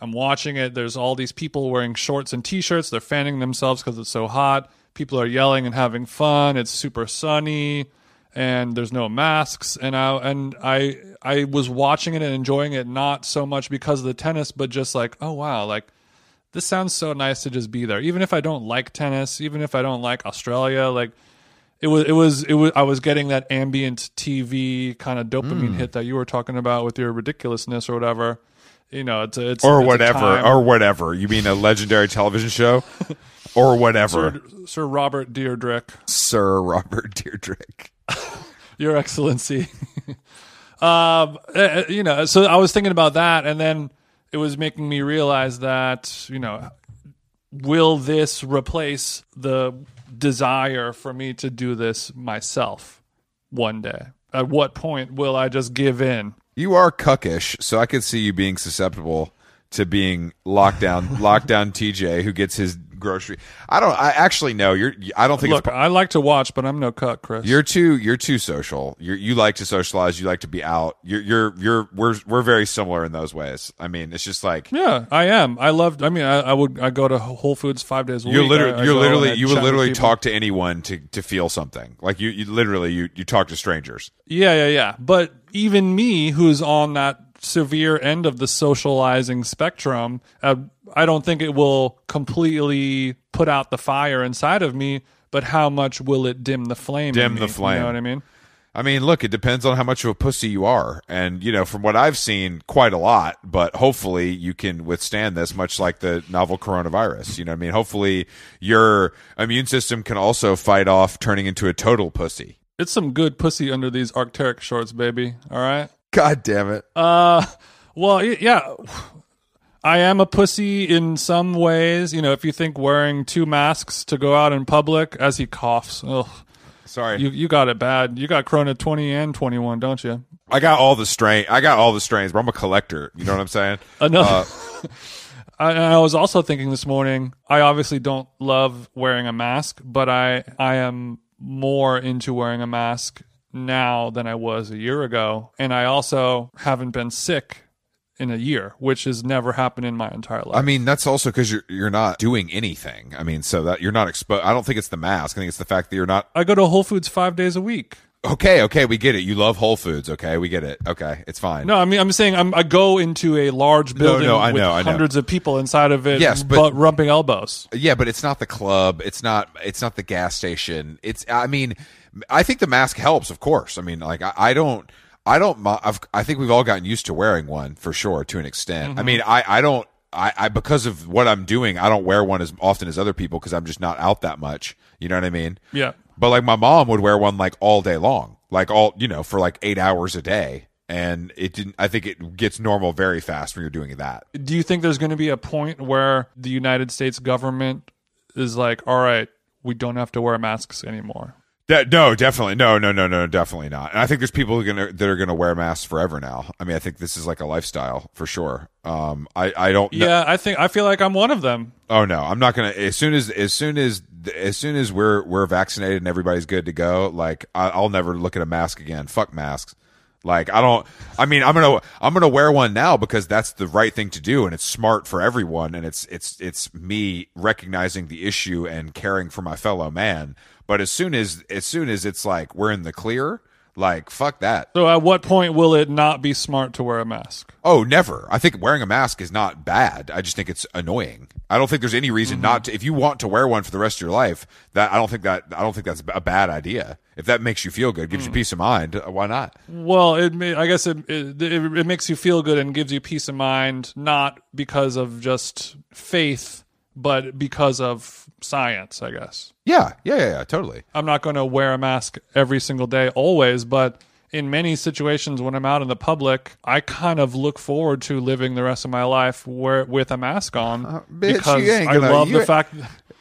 I'm watching it. There's all these people wearing shorts and t-shirts. They're fanning themselves because it's so hot. People are yelling and having fun. It's super sunny, and there's no masks. And I and I I was watching it and enjoying it not so much because of the tennis, but just like, oh wow, like this sounds so nice to just be there. Even if I don't like tennis, even if I don't like Australia, like it was it was it was I was getting that ambient TV kind of dopamine hmm. hit that you were talking about with your ridiculousness or whatever. You know, it's a, it's Or it's whatever. Or whatever. You mean a legendary television show? (laughs) Or whatever. Sir, Sir Robert Dyrdek, Sir Robert (laughs) Dyrdek. Your Excellency. (laughs) um, uh, you know, so I was thinking about that, and then it was making me realize that you know, will this replace the desire for me to do this myself one day? At what point will I just give in? You are cuckish, so I could see you being susceptible to being lockdown lockdown (laughs) TJ who gets his grocery. I don't. I actually no. You're. I don't think Look, it's. I like to watch, but I'm no cut, Chris. You're too. You're too social. You you like to socialize. You like to be out. You're. You're. You're. We're. We're very similar in those ways. I mean, it's just like yeah, I am. I love. I mean, I, I would. I go to Whole Foods five days a you're week. literally. I- you're literally. You would literally talk to anyone to to feel something. Like you. You literally. You. You talk to strangers. Yeah, yeah, yeah. But even me, who's on that severe end of the socializing spectrum, uh, I don't think it will completely put out the fire inside of me. But how much will it dim the flame? Dim me? the flame. You know what I mean? I mean, look, it depends on how much of a pussy you are. And, you know, from what I've seen, quite a lot, but hopefully you can withstand this, much like the novel coronavirus. You know what I mean? Hopefully your immune system can also fight off turning into a total pussy. It's some good pussy under these Arc'teryx shorts, baby. All right. God damn it. Uh, well, yeah. I am a pussy in some ways. You know, if you think wearing two masks to go out in public as he coughs, ugh, Sorry. you you got it bad. You got Corona twenty and twenty one, don't you? I got all the strain. I got all the strains, but I'm a collector. You know what I'm saying? (laughs) Another. (laughs) I, and I was also thinking this morning. I obviously don't love wearing a mask, but I I am more into wearing a mask now than I was a year ago, and I also haven't been sick in a year, which has never happened in my entire life. I mean, that's also because you're you're not doing anything. I mean, so that you're not exposed. I don't think it's the mask. I think it's the fact that you're not. I go to Whole Foods five days a week. Okay, okay, we get it. You love Whole Foods. Okay, we get it. Okay, it's fine. No, I mean I'm saying I'm, I go into a large building no, no, I with know, I know. hundreds of people inside of it, Yes, but- but rubbing elbows. Yeah, but it's not the club. It's not. It's not the gas station. It's. I mean, I think the mask helps. Of course. I mean, like I, I don't. I don't. I've, I think we've all gotten used to wearing one for sure to an extent. I mm-hmm. mean, I. I don't. I, I because of what I'm doing, I don't wear one as often as other people because I'm just not out that much. You know what I mean? Yeah. But like my mom would wear one like all day long, like all you know for like eight hours a day, and it didn't. I think it gets normal very fast when you're doing that. Do you think there's going to be a point where the United States government is like, all right, we don't have to wear masks anymore? That, no, definitely, no, no, no, no, definitely not. And I think there's people who are gonna that are gonna wear masks forever now. I mean, I think this is like a lifestyle for sure. Um, I, I don't. know- Yeah, I think I feel like I'm one of them. Oh no, I'm not gonna. As soon as as soon as as soon as we're we're vaccinated and everybody's good to go, like I, I'll never look at a mask again. Fuck masks. Like I don't. I mean, I'm gonna I'm gonna wear one now because that's the right thing to do and it's smart for everyone and it's it's it's me recognizing the issue and caring for my fellow man. But as soon as as soon as it's like we're in the clear, like fuck that. So at what point will it not be smart to wear a mask? Oh, never. I think wearing a mask is not bad. I just think it's annoying. I don't think there's any reason not to. If you want to wear one for the rest of your life, that I don't think that I don't think that's a bad idea. If that makes you feel good, gives you peace of mind, uh, why not? Well, it may, I guess it it it makes you feel good and gives you peace of mind, not because of just faith, but because of science. I guess Yeah, yeah, yeah, yeah totally. I'm not going to wear a mask every single day, always, but in many situations when I'm out in the public, I kind of look forward to living the rest of my life where, with a mask on Uh, bitch, because you ain't I gonna- love you the fact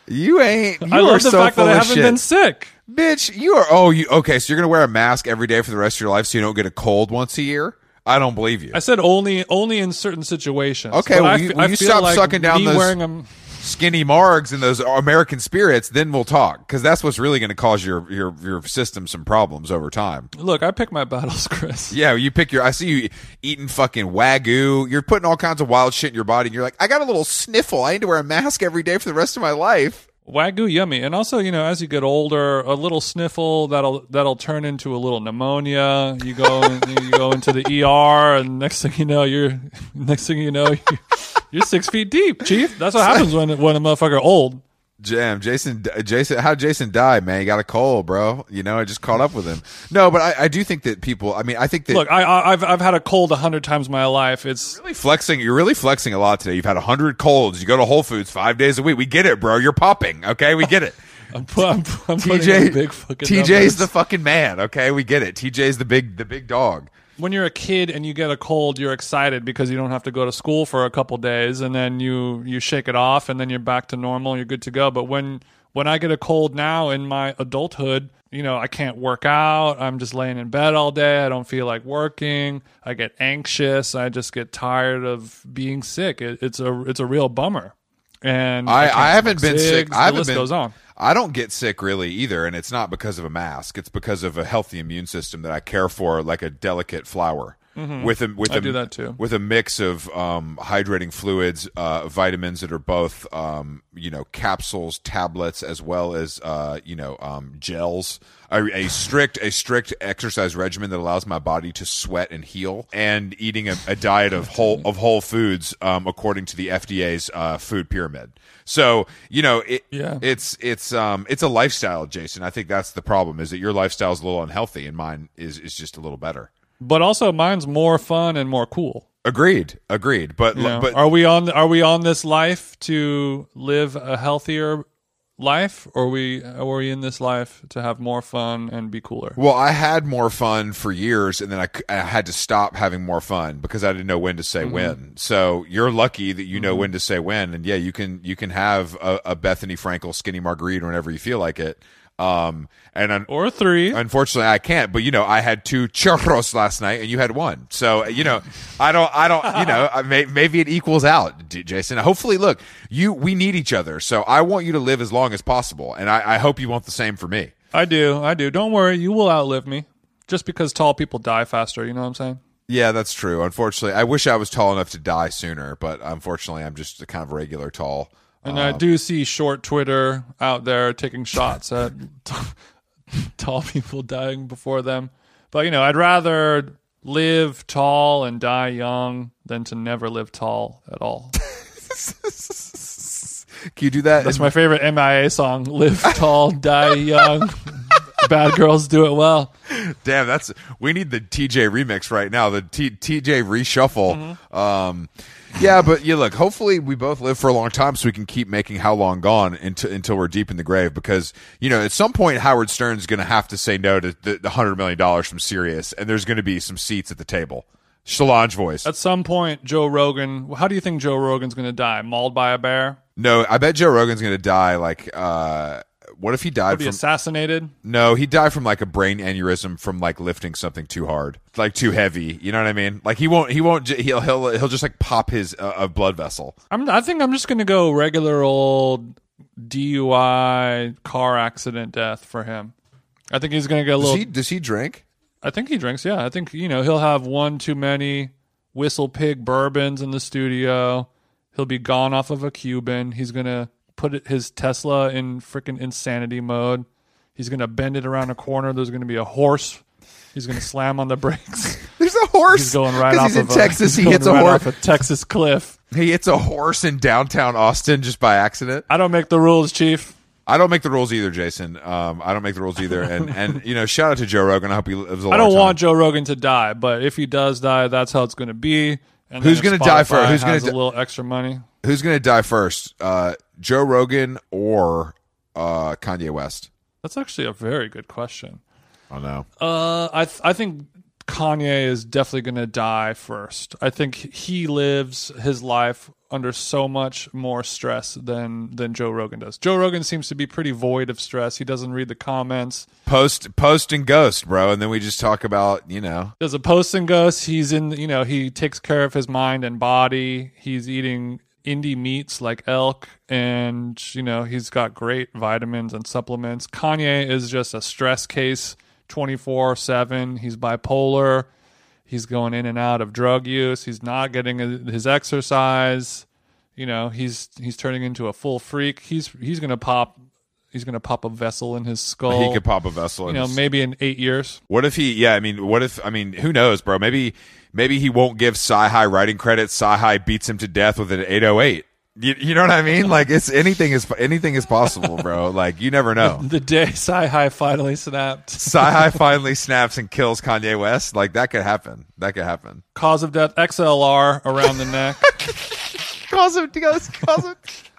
You ain't. You I love the so fact that I haven't shit. been sick. Bitch, you are. Oh, you okay? So you're gonna wear a mask every day for the rest of your life, so you don't get a cold once a year? I don't believe you. I said only only in certain situations. Okay, will I you- I you stop like sucking down those- wearing them. Skinny margs and those American spirits, then we'll talk because that's what's really going to cause your your your system some problems over time. Look, I pick my battles, (laughs) Chris. Yeah, you pick your. I see you eating fucking wagyu. You're putting all kinds of wild shit in your body, and you're like, I got a little sniffle. I need to wear a mask every day for the rest of my life. Wagyu yummy, and also you know as you get older, a little sniffle that'll that'll turn into a little pneumonia. You go (laughs) you go into the ER, and next thing you know, you're (laughs) next thing you know you're, (laughs) you're six feet deep, chief. That's what happens when when a motherfucker old. Jam, Jason, Jason, how Jason died, man? He got a cold, bro. You know, I just caught up with him. No, but I, I do think that people. I mean, I think that Look, I, I I've I've had a cold a hundred times in my life. It's really flexing. You're really flexing a lot today. You've had a hundred colds. You go to Whole Foods five days a week. We get it, bro. You're popping. Okay, we get it. (laughs) I'm, pu- I'm, pu- I'm putting TJ, in big fucking TJ's numbers. the fucking man. Okay, we get it. TJ's the big, the big dog. When you're a kid and you get a cold, you're excited because you don't have to go to school for a couple days, and then you you shake it off, and then you're back to normal. You're good to go. But when when I get a cold now in my adulthood, you know, I can't work out. I'm just laying in bed all day. I don't feel like working. I get anxious. I just get tired of being sick. It, it's a it's a real bummer. And I, can't I haven't been sick. I the haven't list been. goes on. I don't get sick really either, and it's not because of a mask. It's because of a healthy immune system that I care for, like a delicate flower. With a with Mm-hmm. I a do that too. with a mix of um, hydrating fluids, uh, vitamins that are both um, you know capsules, tablets, as well as uh, you know um, gels. A, a strict a strict exercise regimen that allows my body to sweat and heal, and eating a, a diet of whole of whole foods um, according to the FDA's uh, food pyramid. So you know it, Yeah. it's it's um it's a lifestyle, Jason. I think that's the problem is that your lifestyle is a little unhealthy, and mine is is just a little better. But also, mine's more fun and more cool. Agreed, agreed. But You know? but are we on? Are we on this life to live a healthier life, or we? Or are we in this life to have more fun and be cooler? well, I had more fun for years, and then I had to stop having more fun because I didn't know when to say Mm-hmm. when. So you're lucky that you know when to say when, and yeah, you can you can have a, a Bethenny Frankel skinny margarita whenever you feel like it. Um, and un- Or three? Unfortunately, I can't. But you know, I had two churros last night, and you had one. So you know, I don't, I don't, you know, I may, maybe it equals out, Jason. Hopefully, look, you, we need each other. So I want you to live as long as possible, and I, I hope you want the same for me. I do. I do. Don't worry. You will outlive me. Just because tall people die faster. You know what I'm saying? Yeah, that's true. Unfortunately, I wish I was tall enough to die sooner, but unfortunately, I'm just a kind of regular tall. And I uh, do see short Twitter out there taking shots at t- (laughs) tall people dying before them. But you know, I'd rather live tall and die young than to never live tall at all. (laughs) Can you do that? That's my favorite MIA song: "Live tall, die young." (laughs) Bad girls do it well. Damn, that's we need the TJ remix right now. The T, TJ reshuffle. Mm-hmm. Um, yeah, but yeah, look. Hopefully, we both live for a long time, so we can keep making "How Long Gone" until until we're deep in the grave. Because you know, at some point, Howard Stern's going to have to say no to the, the hundred million dollars from Sirius, and there's going to be some seats at the table. Solange voice. At some point, Joe Rogan. How do you think Joe Rogan's going to die? Mauled by a bear? no, I bet Joe Rogan's going to die. Like, uh, what if he died Be from? assassinated? No, he died from like a brain aneurysm from like lifting something too hard, like too heavy. You know what I mean? Like he won't, he won't, he'll he'll he'll just like pop his uh, a blood vessel. I'm, I think I'm just going to go regular old DUI car accident death for him. I think he's going to get a Does little. he does he drink? I think he drinks. Yeah, I think you know he'll have one too many WhistlePig bourbons in the studio. He'll be gone off of a Cuban. He's gonna put his Tesla in freaking insanity mode. He's gonna bend it around a corner. There's gonna be a horse. He's gonna slam on the brakes. (laughs) There's a horse. He's going right off He's in of Texas. He (laughs) hits a right horse. off a Texas cliff. He hits a horse in downtown Austin just by accident. I don't make the rules, Chief. I don't make the rules either, Jason. Um, I don't make the rules either. And (laughs) and you know, shout out to Joe Rogan. I hope he lives a long I don't time. want Joe Rogan to die, but if he does die, that's how it's going to be. And Who's going gonna die first? Who's gonna has di- a little extra money? Who's gonna die first? Uh, Joe Rogan or uh, Kanye West? That's actually a very good question. I know. Uh, I th- I think Kanye is definitely going to die first. I think he lives his life under so much more stress than than Joe Rogan does. Joe Rogan seems to be pretty void of stress. He doesn't read the comments. Post post and ghost, bro, and then we just talk about you know There's a post and ghost. He's in, you know, he takes care of his mind and body. He's eating indie meats like elk, and you know, he's got great vitamins and supplements. Kanye is just a stress case, twenty four seven. He's bipolar. He's going in and out of drug use. He's not getting his exercise. You know, he's he's turning into a full freak. He's he's gonna pop. He's gonna pop a vessel in his skull. he could pop a vessel. you know, his- maybe in eight years. What if he? Yeah, I mean, what if? I mean, who knows, bro? Maybe maybe he won't give CyHi writing credit. CyHi beats him to death with an 808. You, you know what I mean? Like it's anything is anything is possible, bro. Like you never know. The day CyHi finally snapped. CyHi finally snaps and kills Kanye West. Like that could happen. That could happen. Cause of death XLR around the neck. (laughs) Cause of cause of.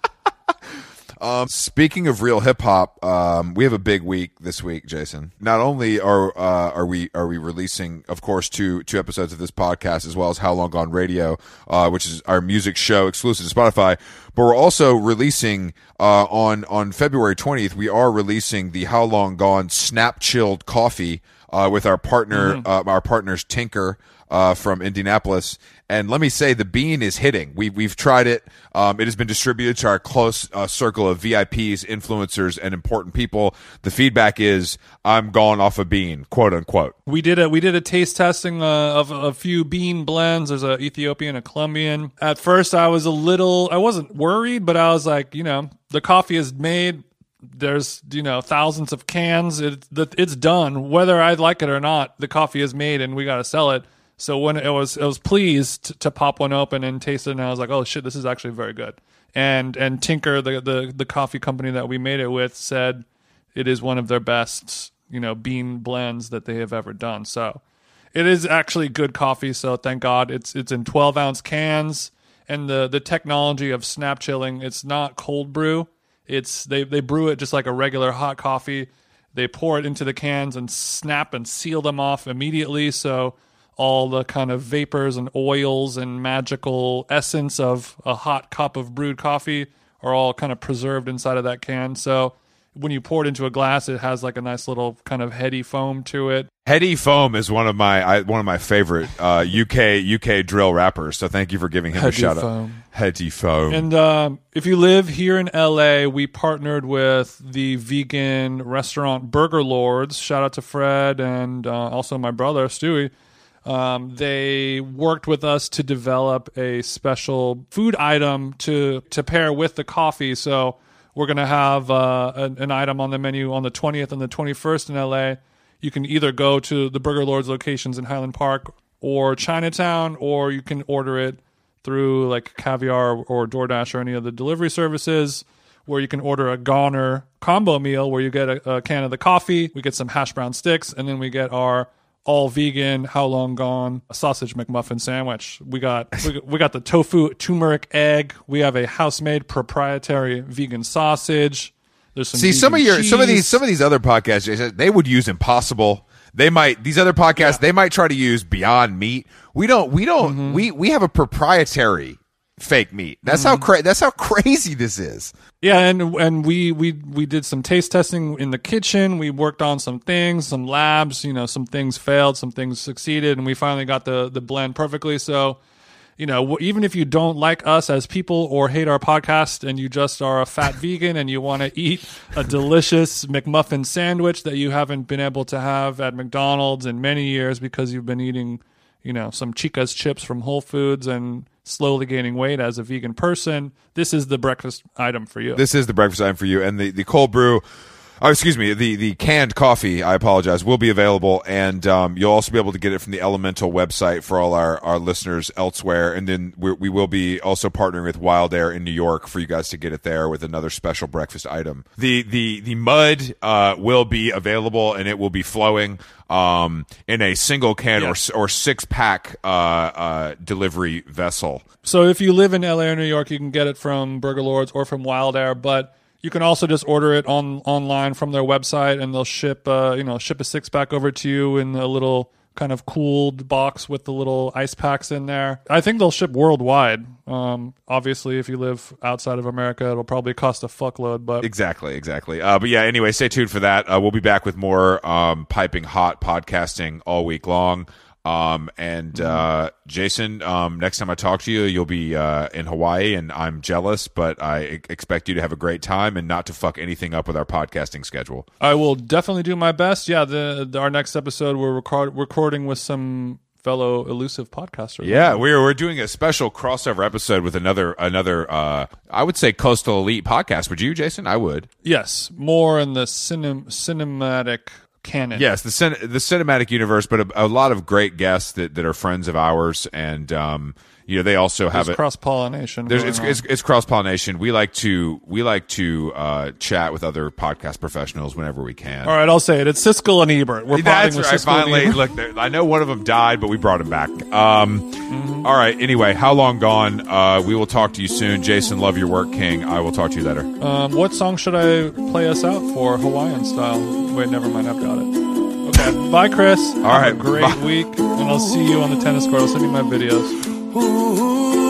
Um, speaking of real hip hop, um, we have a big week this week, Jason. Not only are uh, are we are we releasing, of course, two two episodes of this podcast as well as How Long Gone Radio, uh, which is our music show exclusive to Spotify, but we're also releasing uh, on on February twentieth. We are releasing the How Long Gone Snap Chilled Coffee uh, with our partner, uh, our partners Tinker. Uh, from Indianapolis. And let me say, the bean is hitting. We, we've tried it. Um, it has been distributed to our close uh, circle of VIPs, influencers, and important people. The feedback is, I'm gone off a bean, quote unquote. We did a we did a taste testing uh, of a few bean blends. There's a Ethiopian, a Colombian. At first, I was a little, I wasn't worried, but I was like, you know, the coffee is made. There's you know thousands of cans. It, it's done. Whether I like it or not, the coffee is made, and we got to sell it. So when it was, I was pleased to pop one open and taste it, and I was like, oh shit, this is actually very good. And and Tinker, the the the coffee company that we made it with, said it is one of their best you know bean blends that they have ever done. So it is actually good coffee. So thank God it's it's in 12 ounce cans, and the the technology of snap chilling. It's not cold brew. It's they they brew it just like a regular hot coffee. They pour it into the cans and snap and seal them off immediately. So all the kind of vapors and oils and magical essence of a hot cup of brewed coffee are all kind of preserved inside of that can. So when you pour it into a glass, it has like a nice little kind of heady foam to it. Heady Foam is one of my I, one of my favorite uh, UK UK drill rappers. So thank you for giving him Heady a shout Foam. out. Heady Foam. And um, if you live here in LA, we partnered with the vegan restaurant Burger Lords. Shout out to Fred and uh, also my brother Stewie. Um, they worked with us to develop a special food item to to pair with the coffee. So we're gonna have uh, an, an item on the menu on the 20th and the 21st in LA. You can either go to the Burger Lords locations in Highland Park or Chinatown, or you can order it through like Caviar or DoorDash or any of the delivery services. Where you can order a Goner combo meal, where you get a, a can of the coffee, we get some hash brown sticks, and then we get our all vegan, how long gone a sausage McMuffin sandwich. We got we, we got the tofu turmeric egg. We have a house made proprietary vegan sausage. There's some See some of your some of these some of these other podcasts, they would use Impossible. They might these other podcasts they might try to use Beyond Meat. We don't we don't Mm-hmm. we we have a proprietary fake meat. That's how mm-hmm. cra- that's how (laughs) crazy this is. Yeah, and and we we we did some taste testing in the kitchen. We worked on some things, some labs. You know, some things failed, some things succeeded, and we finally got the the blend perfectly. So, you know, even if you don't like us as people or hate our podcast, and you just are a fat (laughs) vegan and you want to eat a delicious McMuffin sandwich that you haven't been able to have at McDonald's in many years because you've been eating, you know, some Chica's chips from Whole Foods and slowly gaining weight as a vegan person, this is the breakfast item for you. This is the breakfast item for you, and the, the cold brew. Oh, excuse me. The the canned coffee. I apologize. Will be available, and um, you'll also be able to get it from the Elemental website for all our, our listeners elsewhere. And then we we will be also partnering with Wildair in New York for you guys to get it there with another special breakfast item. The the the mud uh, will be available, and it will be flowing um, in a single can Yeah. or or six pack uh, uh, delivery vessel. So if you live in LA or New York, you can get it from Burger Lords or from Wildair, but you can also just order it on online from their website, and they'll ship uh, you know ship a six pack over to you in a little kind of cooled box with the little ice packs in there. I think they'll ship worldwide. Um, obviously, if you live outside of America, it'll probably cost a fuckload, but Exactly, exactly. Uh, but yeah, anyway, stay tuned for that. Uh, we'll be back with more um, piping hot podcasting all week long. Um, and uh, Jason, um, next time I talk to you, you'll be uh, in Hawaii, and I'm jealous, but I expect you to have a great time and not to fuck anything up with our podcasting schedule. I will definitely do my best. Yeah, the, the our next episode we're record, recording with some fellow elusive podcasters. Yeah, we're we're doing a special crossover episode with another another uh, I would say coastal elite podcast. Would you, Jason? I would. Yes, more in the cinem- cinematic canon. Yes, the cin- the cinematic universe, but a, a lot of great guests that, that are friends of ours, and um, you know they also have it. cross pollination. There's, it's, it's, it's cross pollination. We like to we like to uh, chat with other podcast professionals whenever we can. All right, I'll say it. It's Siskel and Ebert. We're That's right. Siskel Finally, look, there- I know one of them died, but we brought him back. Um, Mm-hmm. all right. Anyway, how long gone? Uh, we will talk to you soon, Jason. Love your work, King. I will talk to you later. Um, what song should I play us out for Hawaiian style? Wait, never mind. I've got it. Okay. Bye, Chris. All right, Have a great bye. week, and I'll see you on the tennis court. I'll send you my videos. Ooh.